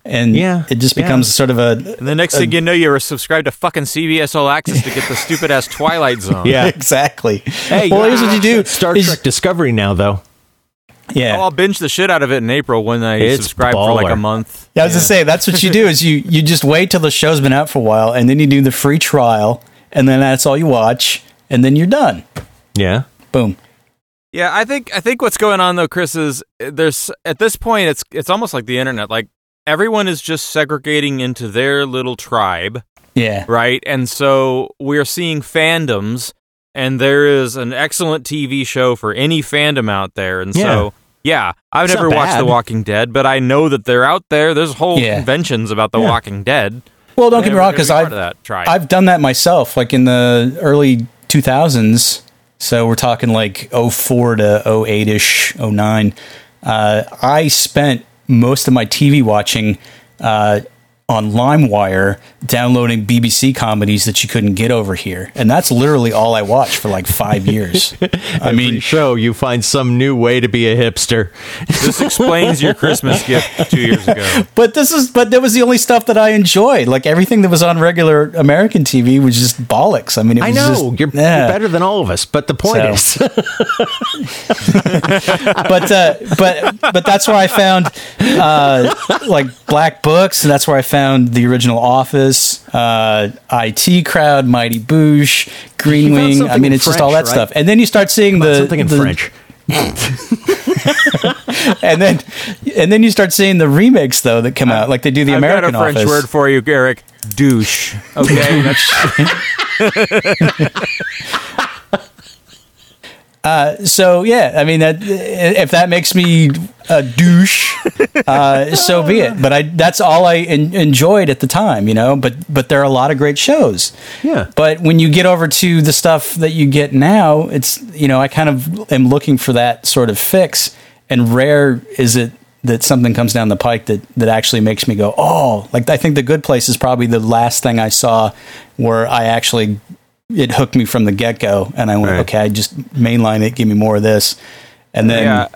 and Yeah, it just yeah. becomes sort of a And the next thing you know, you're subscribed to fucking CBS All Access to get the stupid ass Twilight Zone. Yeah. exactly. Hey, well, you here's what you do. Star is- Trek Discovery now though. Yeah, Oh, I'll binge the shit out of it in April when I It's subscribe for like a month. yeah. I was gonna say that's what you do is you you just wait till the show's been out for a while, and then you do the free trial, and then that's all you watch, and then you're done. Yeah. Boom. Yeah, I think I think what's going on though, Chris, is there's at this point it's it's almost like the internet. Like everyone is just segregating into their little tribe, Yeah. right? And so we're seeing fandoms, and there is an excellent TV show for any fandom out there. And Yeah. so yeah, I've It's never watched. The Walking Dead, but I know that they're out there. There's whole Yeah. conventions about The Yeah. Walking Dead. Well, don't get me wrong, because I've of that tribe. I've done that myself, like in the early 2000s. So we're talking like 04 to 08 ish, 09. Uh, I spent most of my TV watching uh, on LimeWire downloading BBC comedies that you couldn't get over here. And that's literally all I watched for like five years. I Every mean, show you find some new way to be a hipster. this explains your Christmas gift two years ago. but this is, but that was the only stuff that I enjoyed. Like everything that was on regular American TV was just bollocks. I mean, it I was know just- you're, yeah. you're better than all of us, but the point So- is, but uh, but but that's where I found uh, like black books, and that's where I found the original Office, uh, IT Crowd, Mighty Boosh, Green Wing. I mean, it's just all that right? stuff. And then you start seeing the something in the- French. and then and then you start seeing the remakes though that come out, like they do the I've American got a French Office. word for you, Eric. Douche. Okay, that's so yeah, I mean that if that makes me a douche, uh, so be it. But I that's all I en- enjoyed at the time, you know. But but there are a lot of great shows. Yeah. But when you get over to the stuff that you get now, it's you know I kind of am looking for that sort of fix, and rare is it that something comes down the pike that that actually makes me go oh like I think the Good Place is probably the last thing I saw where I actually it hooked me from the get go, and I went Right. okay, I just mainline it, give me more of this, and then yeah.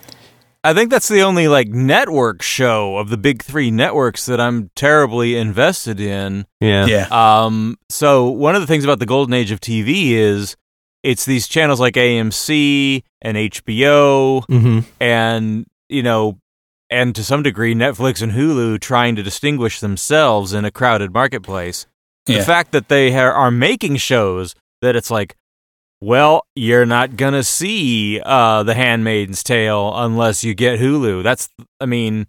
I think that's the only like network show of the big three networks that I'm terribly invested in. Yeah. yeah. Um, so one of the things about the golden age of TV is it's these channels like AMC and HBO Mm-hmm. and you know, and to some degree Netflix and Hulu trying to distinguish themselves in a crowded marketplace. The fact that they ha- are making shows that it's like, well, you're not gonna see uh, The Handmaid's Tale unless you get Hulu. That's, I mean,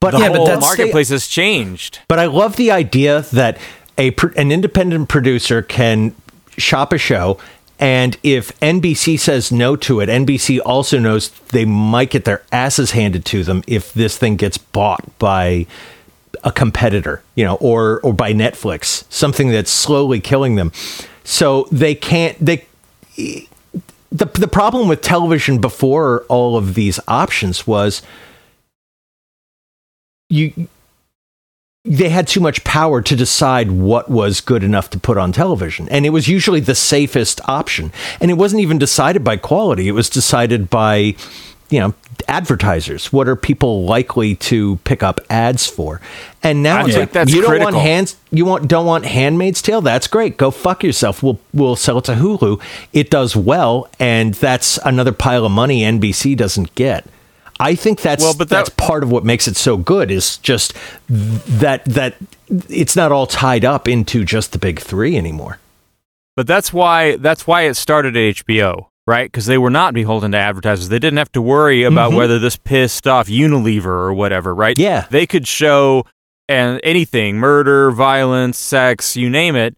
But the yeah, but whole that's the- marketplace has changed. But I love the idea that a pr- an independent producer can shop a show, and if NBC says no to it, NBC also knows they might get their asses handed to them if this thing gets bought by a competitor, you know, or or by Netflix, something that's slowly killing them. So they can't they the the problem with television before all of these options was you they had too much power to decide what was good enough to put on television. And it was usually the safest option. And it wasn't even decided by quality. It was decided by you know advertisers? What are people likely to pick up ads for? And now I it's like that's you don't critical. want hands you want don't want handmaid's tale? That's great. Go fuck yourself. We'll we'll sell it to hulu. It does well and that's another pile of money nbc doesn't get. I think that's Well, but that- that's part of what makes it so good is just that that it's not all tied up into just the big three anymore. But that's why that's why it started at HBO, right? Because they were not beholden to advertisers. They didn't have to worry about whether this pissed off Unilever or whatever, right? Yeah. they could show and anything, murder, violence, sex, you name it.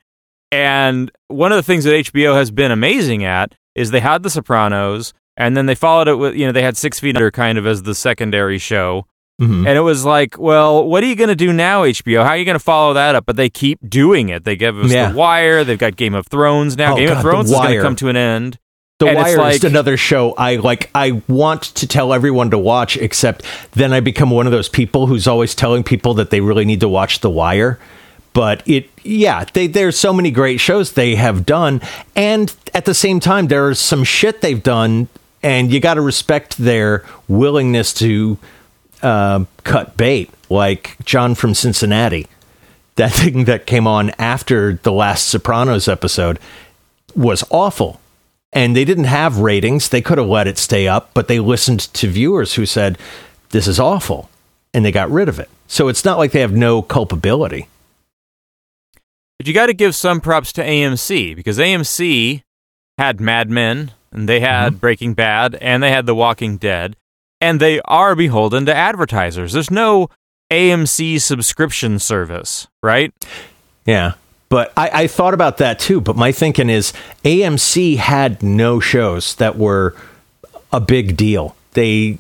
And one of the things that HBO has been amazing at is they had The Sopranos, and then they followed it with you know they had Six Feet Under kind of as the secondary show. Mhm. And it was like, well, what are you going to do now, HBO? How are you going to follow that up? But they keep doing it. They give us Yeah. The Wire. They've got Game of Thrones now. Oh, Game God, of Thrones is going to come to an end. The And it's Wire like- is another show I like. I want to tell everyone to watch, except then I become one of those people who's always telling people that they really need to watch The Wire. But it, yeah, they, there's so many great shows they have done, and at the same time, there's some shit they've done, and you got to respect their willingness to uh, cut bait, like John from Cincinnati. That thing that came on after the last Sopranos episode was awful. And they didn't have ratings. They could have let it stay up, but they listened to viewers who said, This is awful. And they got rid of it. So it's not like they have no culpability. But you got to give some props to AMC because AMC had Mad Men and they had mm-hmm. Breaking Bad and they had The Walking Dead and they are beholden to advertisers. There's no AMC subscription service, right? Yeah. But I, I thought about that too. But my thinking is AMC had no shows that were a big deal. They,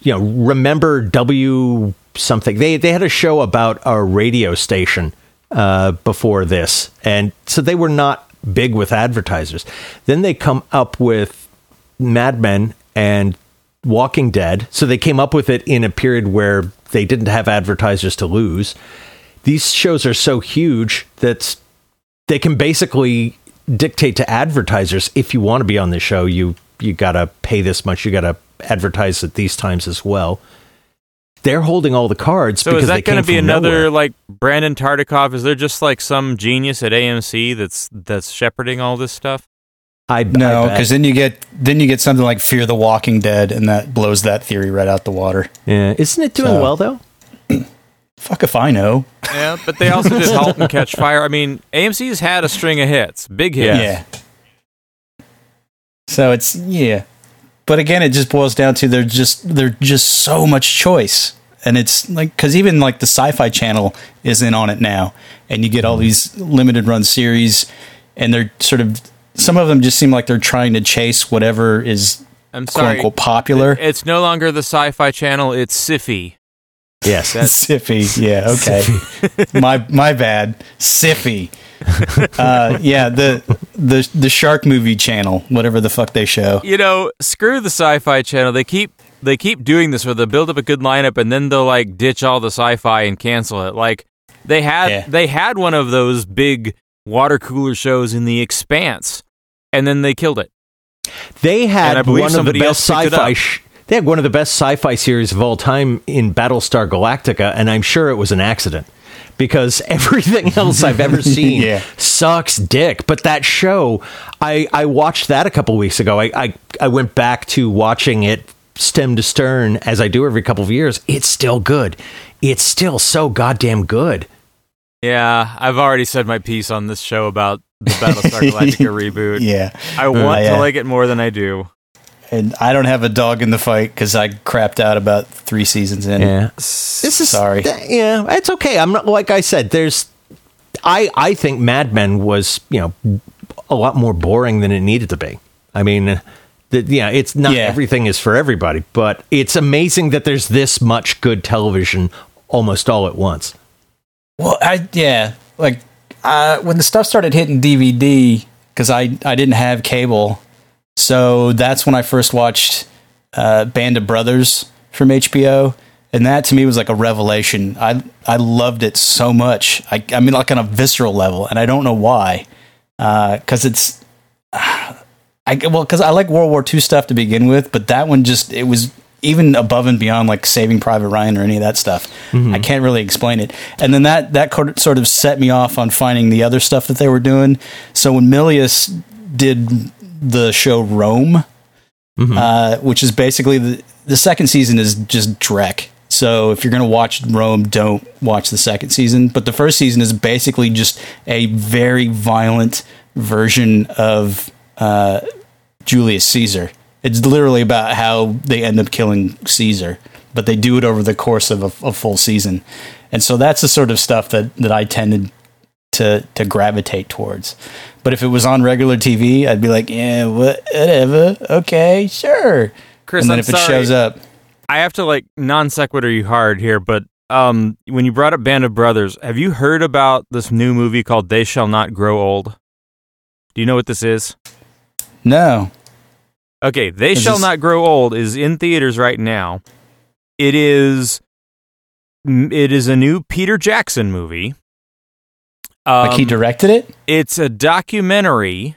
you know, remember W something. They they had a show about a radio station uh, before this, and so they were not big with advertisers. Then they come up with Mad Men and Walking Dead. So they came up with it in a period where they didn't have advertisers to lose. These shows are so huge that they can basically dictate to advertisers if you want to be on the show, you you got to pay this much, you got to advertise at these times as well. They're holding all the cards So because is that going to be another nowhere. like Brandon Tartikoff? Is there just like some genius at AMC that's that's shepherding all this stuff? I No, I bet. because then you get then you get something like Fear the Walking Dead, and that blows that theory right out the water. yeah, isn't it doing So- well though? Fuck if I know. Yeah, but they also did Halt and Catch Fire. I mean, AMC's had a string of hits, big hits. Yeah. So it's yeah, but again, it just boils down to there's just there's just so much choice, and it's like because even like the Sci-Fi Channel is in on it now, and you get all these limited run series, and they're sort of some of them just seem like they're trying to chase whatever is I'm quote sorry. unquote popular. It's no longer the Sci-Fi Channel. It's Syfy. Yes. Syfy, yeah, okay. my my bad. Syfy. Uh, yeah, the the the shark movie channel, whatever the fuck they show. You know, screw the Sci-Fi Channel. They keep they keep doing this where they build up a good lineup and then they'll like ditch all the sci-fi and cancel it. Like they had Yeah. they had one of those big water cooler shows in The Expanse, and then they killed it. They had I believe one of the somebody best else sci-fi. up. Sh- they had one of the best sci-fi series of all time in Battlestar Galactica, and I'm sure it was an accident because everything else I've ever seen Yeah. sucks dick. But that show, I I watched that a couple weeks ago. I, I I went back to watching it stem to stern as I do every couple of years. It's still good. It's still so goddamn good. Yeah, I've already said my piece on this show about the Battlestar Galactica reboot. Yeah, I want Uh, yeah. to like it more than I do. And I don't have a dog in the fight because I crapped out about three seasons in. Yeah. This is Sorry. th- yeah, it's okay. I'm not like I said. There's, I I think Mad Men was you know a lot more boring than it needed to be. I mean, the, yeah, it's not Yeah. everything is for everybody, but it's amazing that there's this much good television almost all at once. Well, I yeah, like uh, when the stuff started hitting DVD because I I didn't have cable, so that's when I first watched uh, Band of Brothers from HBO, and that to me was like a revelation. I I loved it so much. I I mean like on a visceral level, and I don't know why, because it's. I well, because I like World War II stuff to begin with, but that one just it was even above and beyond like Saving Private Ryan or any of that stuff. I can't really explain it. And then that that sort of set me off on finding the other stuff that they were doing. So when Milius did the show Rome, uh, which is basically the the second season is just Drek. So if you're gonna watch Rome, don't watch the second season. But the first season is basically just a very violent version of uh, Julius Caesar. It's literally about how they end up killing Caesar, but they do it over the course of a, a full season. And so that's the sort of stuff that, that I tended to to gravitate towards. But if it was on regular TV, I'd be like, yeah, whatever, okay, sure. Chris, and then I'm if it sorry. shows up, I have to like non sequitur you hard here, but um, when you brought up Band of Brothers, have you heard about this new movie called They Shall Not Grow Old? Do you know what this is? no, Okay, They Is Shall this- Not Grow Old is in theaters right now. It is it is a new Peter Jackson movie. Like he Um, directed it. it's a documentary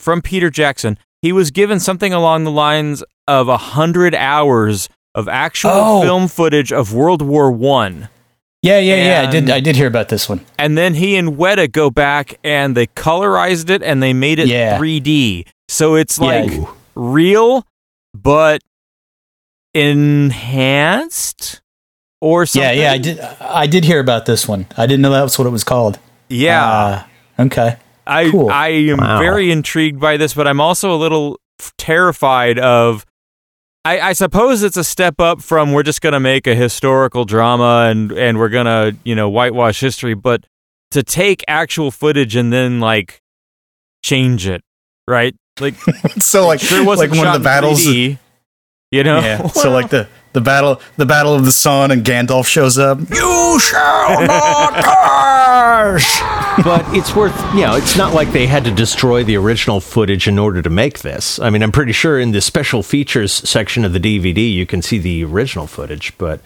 from Peter Jackson. He was given something along the lines of a hundred hours of actual Oh. film footage of World War One. Yeah, yeah, yeah. I did. I did hear about this one. And then he and Weta go back and they colorized it and they made it Yeah. 3D. So it's Yeah. like real, but enhanced or something. Yeah, yeah. I did. I did hear about this one. I didn't know that was what it was called. Yeah. Ah, okay. I Cool. I am Wow. very intrigued by this, but I'm also a little terrified of. I, I suppose it's a step up from we're just going to make a historical drama and and we're going to you know whitewash history, but to take actual footage and then like change it, right? Like so like sure wasn't like one of the battles. 3D, you know? Yeah. So like the the battle the battle of the Somme and Gandalf shows up. You shall not pass. but it's worth you know it's not like they had to destroy the original footage in order to make this i mean i'm pretty sure in the special features section of the dvd you can see the original footage but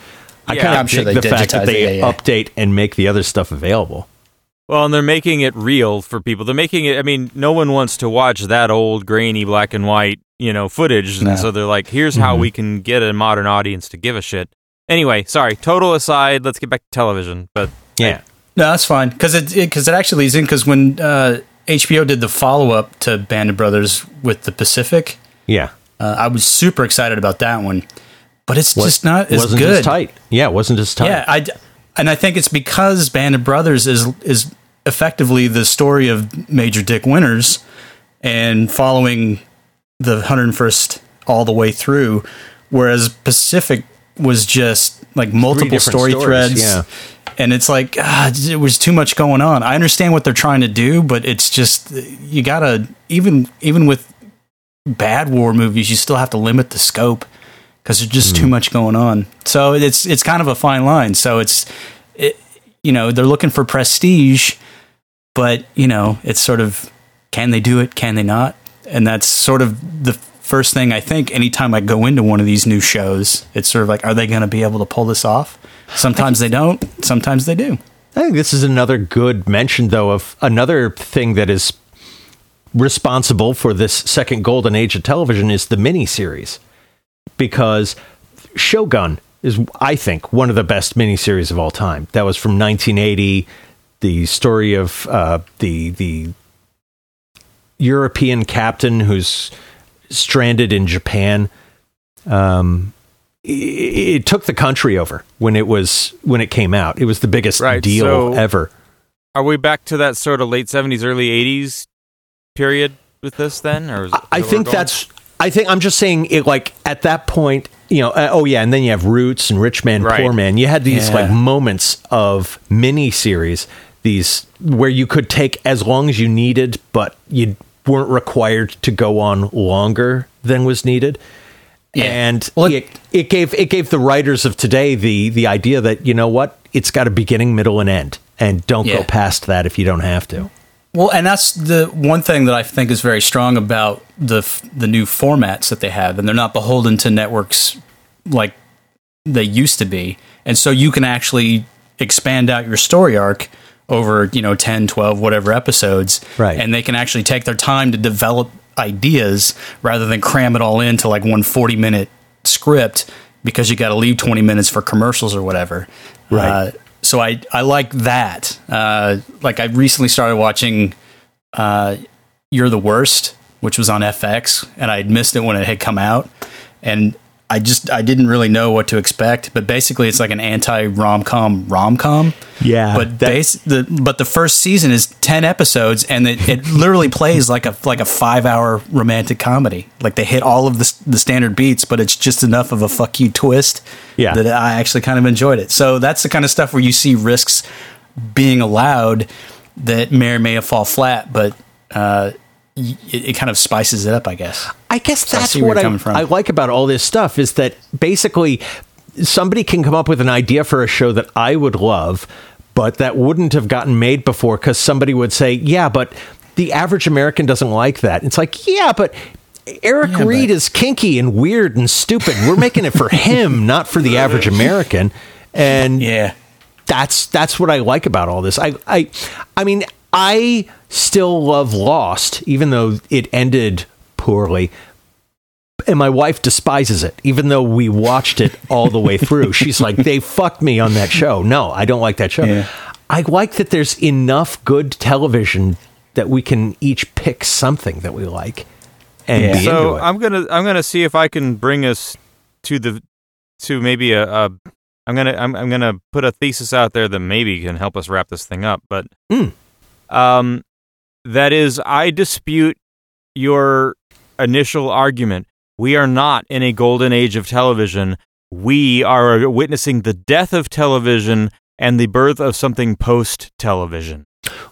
i Yeah, kind of I'm sure dig the fact that they it, yeah, yeah. update and make the other stuff available Well, and they're making it real for people. They're making it. I mean, no one wants to watch that old grainy black and white, you know, footage. No. And so they're like, "Here's how we can get a modern audience to give a shit." Anyway, sorry. Total aside. Let's get back to television. But yeah No, that's fine because it because it, actually is in because when uh, HBO did the follow up to Band of Brothers with the Pacific, yeah uh, I was super excited about that one. but it's just not as wasn't good. as tight. Yeah, it wasn't as tight. Yeah, I d- and I think it's because Band of Brothers is is effectively the story of Major Dick Winters and following the 101st all the way through, whereas Pacific was just like multiple story stories, threads. yeah. And it's like ah, it was too much going on. I understand what they're trying to do, but it's just you gotta even even with bad war movies, you still have to limit the scope because there's just too hmm. much going on. So it's it's kind of a fine line. So it's it, you know they're looking for prestige, but you know it's sort of can they do it? Can they not? And that's sort of the first thing I think anytime I go into one of these new shows. It's sort of like, are they going to be able to pull this off? Sometimes they don't. Sometimes they do. I think this is another good mention, though, of another thing that is responsible for this second golden age of television is the miniseries. Because Shogun is, I think, one of the best miniseries of all time. That was from 1980. The story of uh, the the European captain who's stranded in Japan. Um, it, it took the country over when it was when it came out. It was the biggest Right, deal so- ever. Are we back to that sort of late seventies, early eighties period with this then, or is I think that's. I think I'm just saying it. Like at that point, you know. Uh, oh yeah, and then you have Roots and Rich Man, Right. Poor Man. You had these Yeah. like moments of mini series, these where you could take as long as you needed, but you weren't required to go on longer than was needed. And Well, it, it gave it gave the writers of today the the idea that you know what it's got a beginning, middle, and end, and don't go past that if you don't have to. Well, and that's the one thing that I think is very strong about the f- the new formats that they have, and they're not beholden to networks like they used to be, and so you can actually expand out your story arc over you know 10 12 whatever episodes Right. and they can actually take their time to develop ideas rather than cram it all into like one 40 minute script because you got to leave 20 minutes for commercials or whatever Right. uh, so I, I like that. Uh, like I recently started watching uh, You're the Worst, which was on FX, and I had missed it when it had come out, and I just I didn't really know what to expect. But basically, it's like an anti rom com rom com. Yeah, but that- base, the but the first season is ten episodes, and it, it literally plays like a like a five hour romantic comedy. Like they hit all of the the standard beats, but it's just enough of a fuck you twist. Yeah. that I actually kind of enjoyed it. So that's the kind of stuff where you see risks being allowed that may or may fall flat, but uh, it, it kind of spices it up, I guess. I guess So that's where what I. I like about all this stuff is that basically somebody can come up with an idea for a show that I would love, but that wouldn't have gotten made before because somebody would say, yeah, but the average American doesn't like that. It's like, yeah, but Eric Yeah, Reed but- is kinky and weird and stupid. We're making it for him, not for the average American. And Yeah. that's that's what I like about all this. I I I mean, I still love Lost, even though it ended poorly. And my wife despises it, even though we watched it all the way through. She's like, they fucked me on that show. No, I don't like that show. Yeah. I like that there's enough good television that we can each pick something that we like and Yeah. be into So it. I'm gonna I'm gonna see if I can bring us to the to maybe a, a I'm gonna I'm, I'm gonna put a thesis out there that maybe can help us wrap this thing up. But Mm. Um, that is, I dispute your initial argument. We are not in a golden age of television. We are witnessing the death of television and the birth of something post television.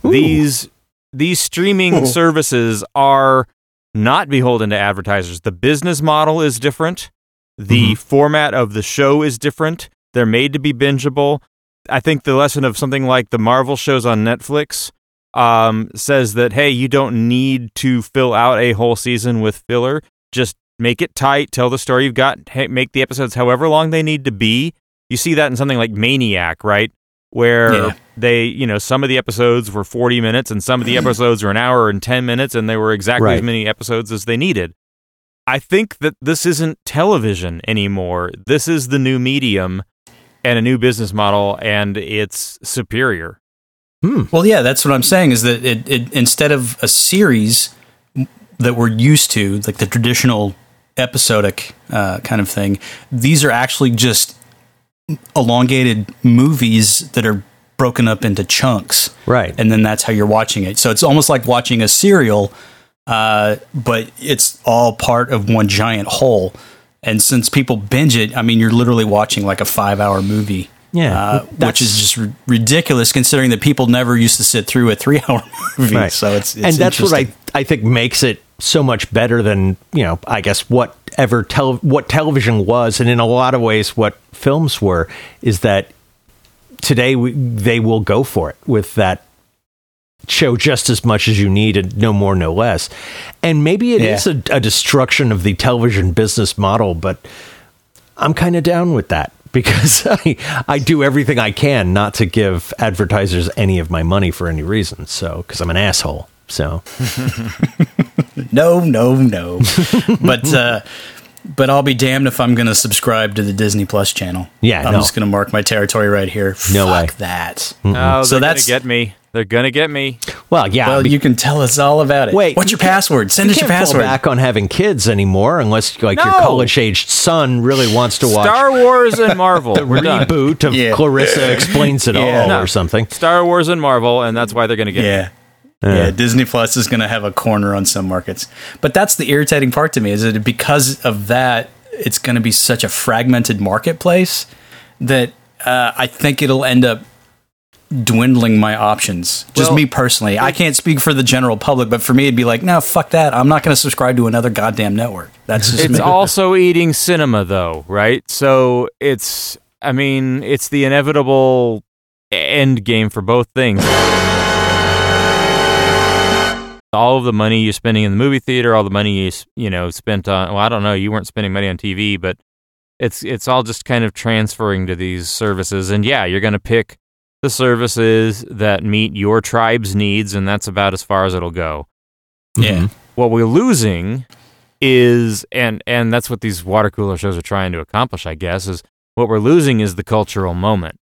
These these streaming services are not beholden to advertisers. The business model is different. The format of the show is different. They're made to be bingeable. I think the lesson of something like the Marvel shows on Netflix um, says that hey, you don't need to fill out a whole season with filler. Just make it tight. Tell the story you've got. Hey, make the episodes however long they need to be. You see that in something like Maniac, right? Where Yeah. they, you know, some of the episodes were 40 minutes and some of the episodes were an hour and 10 minutes and they were exactly as many episodes as they needed. I think that this isn't television anymore. This is the new medium and a new business model and it's superior. Well, yeah, that's what I'm saying is that it, it instead of a series that we're used to, like the traditional episodic uh, kind of thing. These are actually just elongated movies that are broken up into chunks. Right. And then that's how you're watching it. So it's almost like watching a serial, uh, but it's all part of one giant whole. And since people binge it, I mean, you're literally watching like a five hour movie. Yeah, Uh, which is just r- ridiculous considering that people never used to sit through a three hour movie. Right. So it's, it's and that's what I. I think makes it so much better than you know I guess whatever tel- what television was, and in a lot of ways what films were, is that today we, they will go for it with that show just as much as you need and no more no less and maybe it is Yeah. a, a destruction of the television business model but i'm kind of down with that because I, I do everything i can not to give advertisers any of my money for any reason so because i'm an asshole so No, no, no. but uh, but I'll be damned if I'm going to subscribe to the Disney Plus channel. Yeah, I'm no. just going to mark my territory right here. No Fuck way. that. Oh, So that's- get me. They're gonna get me. well yeah Well, be- you can tell us all about it. Wait, what's you your password? Send you us your can't password. back on having kids anymore unless like your college aged son really wants to watch Star Wars and Marvel. the We're done. reboot of Yeah. Clarissa explains it Yeah. all No. or something. Star Wars and Marvel, and that's why they're gonna get me. Yeah. Yeah, Disney Plus is going to have a corner on some markets. But that's the irritating part to me is that because of that, it's going to be such a fragmented marketplace that uh, I think it'll end up dwindling my options. Just Well, me personally. I can't speak for the general public, but for me, it'd be like, no, fuck that. I'm not going to subscribe to another goddamn network. That's just It's me. also eating cinema, though, right? So it's, I mean, it's the inevitable end game for both things. All of the money you're spending in the movie theater, all the money you s- you know spent on. Well, I don't know. You weren't spending money on TV, but it's it's all just kind of transferring to these services. And yeah, you're going to pick the services that meet your tribe's needs, and that's about as far as it'll go yeah. Mm-hmm. what we're losing is and and that's what these water cooler shows are trying to accomplish i guess is what we're losing is the cultural moment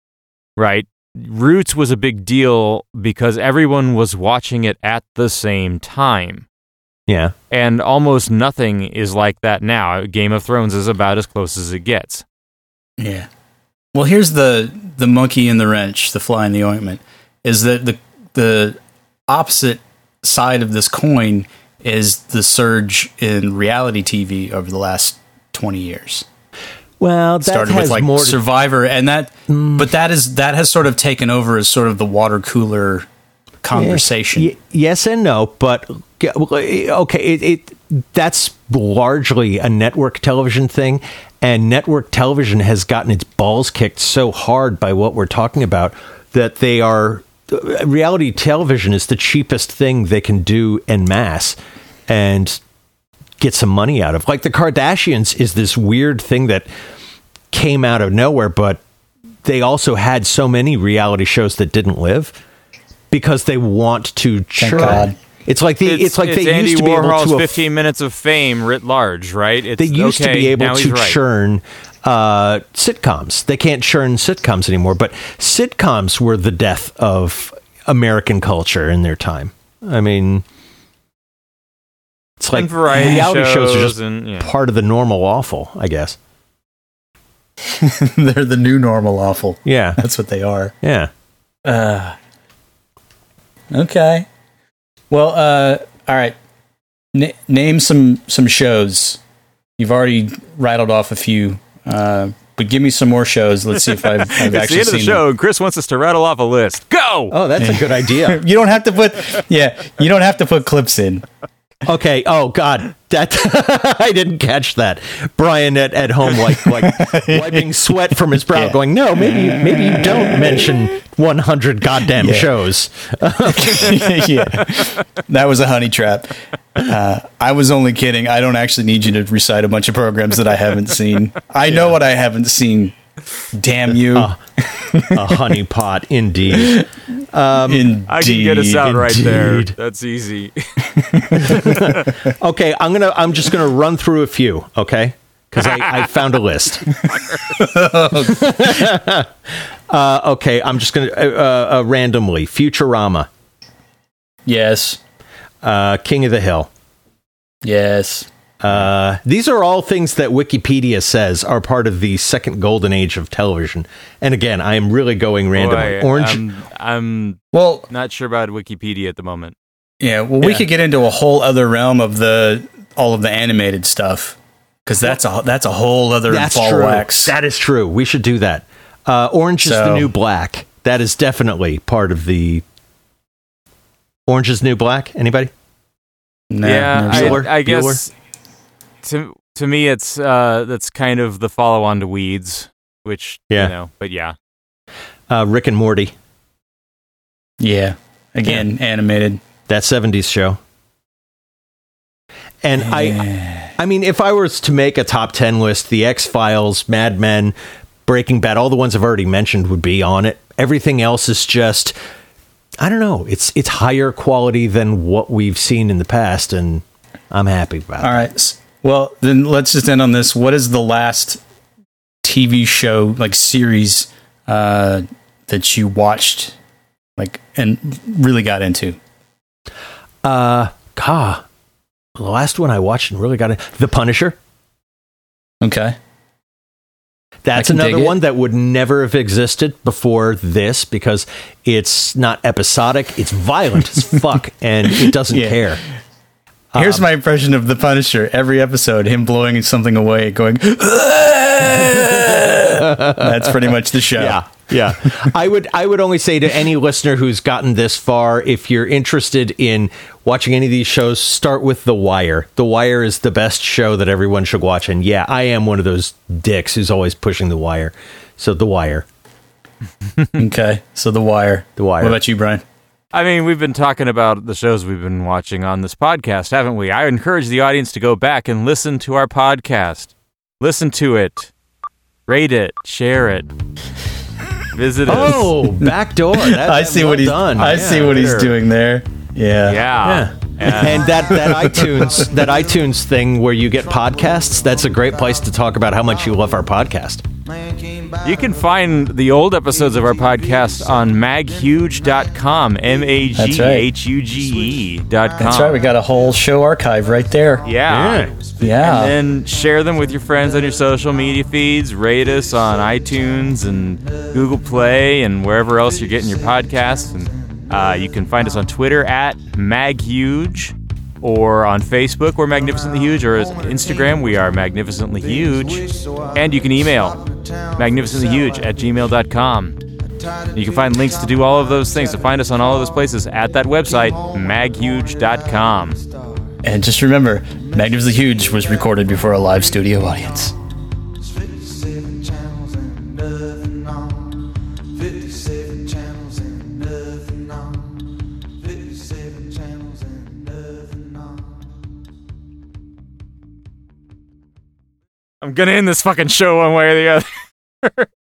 right roots was a big deal because everyone was watching it at the same time Yeah. and almost nothing is like that now game of thrones is about as close as it gets Yeah. Well, here's the the monkey in the wrench, the fly in the ointment, is that the the opposite side of this coin is the surge in reality TV over the last 20 years. Well, that Started has with like to, Survivor and that mm. but that is that has sort of taken over as sort of the water cooler conversation. Y- yes and no, but okay, it, it that's largely a network television thing, and network television has gotten its balls kicked so hard by what we're talking about that they are uh, reality television is the cheapest thing they can do en masse, and get some money out of. Like the Kardashians is this weird thing that came out of nowhere, but they also had so many reality shows that didn't live because they want to churn. God. It's like the it's, like they Andy used to be able to aff- 15 minutes of fame writ large right it's, they used to be able to right. churn uh, sitcoms. They can't churn sitcoms anymore, but sitcoms were the death of American culture in their time. I mean, it's like And variety reality shows, are just and, yeah. part of the normal awful, I guess. They're the new normal awful. Yeah, That's what they are. yeah. Uh, okay. Well, uh, all right. N- name some some shows. You've already rattled off a few, uh, but give me some more shows. Let's see if I've, I've it's the actually end of the show and chris wants us to rattle off a list go Oh, that's a good idea. You don't have to put yeah. You don't have to put clips in. Okay. Oh God, that I didn't catch that. Brian at, at home, like like wiping sweat from his brow, Yeah. going, "No, maybe maybe you don't mention 100 goddamn Yeah. shows." yeah, that was a honey trap. Uh, I was only kidding. I don't actually need you to recite a bunch of programs that I haven't seen. I know what I haven't seen. Damn you! a honeypot, indeed. Indeed. i can get us out right there that's easy Okay, I'm gonna I'm just gonna run through a few. Okay, because I, I found a list. uh, okay, I'm just gonna uh, uh, randomly Futurama, Yes. uh, King of the Hill, Yes. Uh, these are all things that Wikipedia says are part of the second golden age of television. And again, I am really going random. Boy, Orange. I'm, I'm Well, not sure about Wikipedia at the moment. yeah. Well, we Yeah. could get into a whole other realm of the all of the animated stuff because that's a that's a whole other That's ball true. wax. That is true. We should do that. Uh, Orange is the new black. That is definitely part of the Orange is new black. Anybody? No, yeah, never I, seen it. Bueller? I guess to to me it's uh that's kind of the follow on to Weeds, which Yeah. you know, but yeah. Uh, Rick and Morty. yeah. Again, animated. That '70s show. And I, I mean, if I was to make a top ten list, the X Files, Mad Men, Breaking Bad, all the ones I've already mentioned would be on it. Everything else is just, I don't know. It's it's higher quality than what we've seen in the past, and I'm happy about All it. right. Well, then let's just end on this. What is the last TV show like series uh, that you watched, like, and really got into? Uh, God, the last one I watched and really got it, The Punisher. Okay. That's I can dig another one that would never have existed before this because it's not episodic. It's violent as fuck, and it doesn't Yeah. care. Here's um, my impression of the Punisher. Every episode, him blowing something away, going. That's pretty much the show. Yeah, yeah. I would I would only say to any listener who's gotten this far, if you're interested in watching any of these shows, start with The Wire. The Wire is the best show that everyone should watch. And yeah, I am one of those dicks who's always pushing The Wire. So The Wire. Okay. So The Wire. The Wire. What about you, Brian? I mean, we've been talking about the shows we've been watching on this podcast, haven't we? I encourage the audience to go back and listen to our podcast. Listen to it. Rate it. Share it. Visit us. Oh, backdoor. That, I see well what he's. done. I Yeah, see what he's doing there. Yeah. Yeah. Yeah. And that, that iTunes that iTunes thing where you get podcasts, that's a great place to talk about how much you love our podcast. You can find the old episodes of our podcast on maghuge.com. M A G H U G E dot com. That's right. We got a whole show archive right there. Yeah. Yeah. And then share them with your friends on your social media feeds. Rate us on iTunes and Google Play and wherever else you're getting your podcasts. And uh, you can find us on Twitter at maghuge or on Facebook we're Magnificently Huge or Instagram we are Magnificently Huge. And you can email magnificentlyhuge at gmail.com. You can find links to do all of those things. to find us on all of those places at that website, maghuge.com. And just remember, Magnificently Huge was recorded before a live studio audience. I'm gonna end this fucking show one way or the other.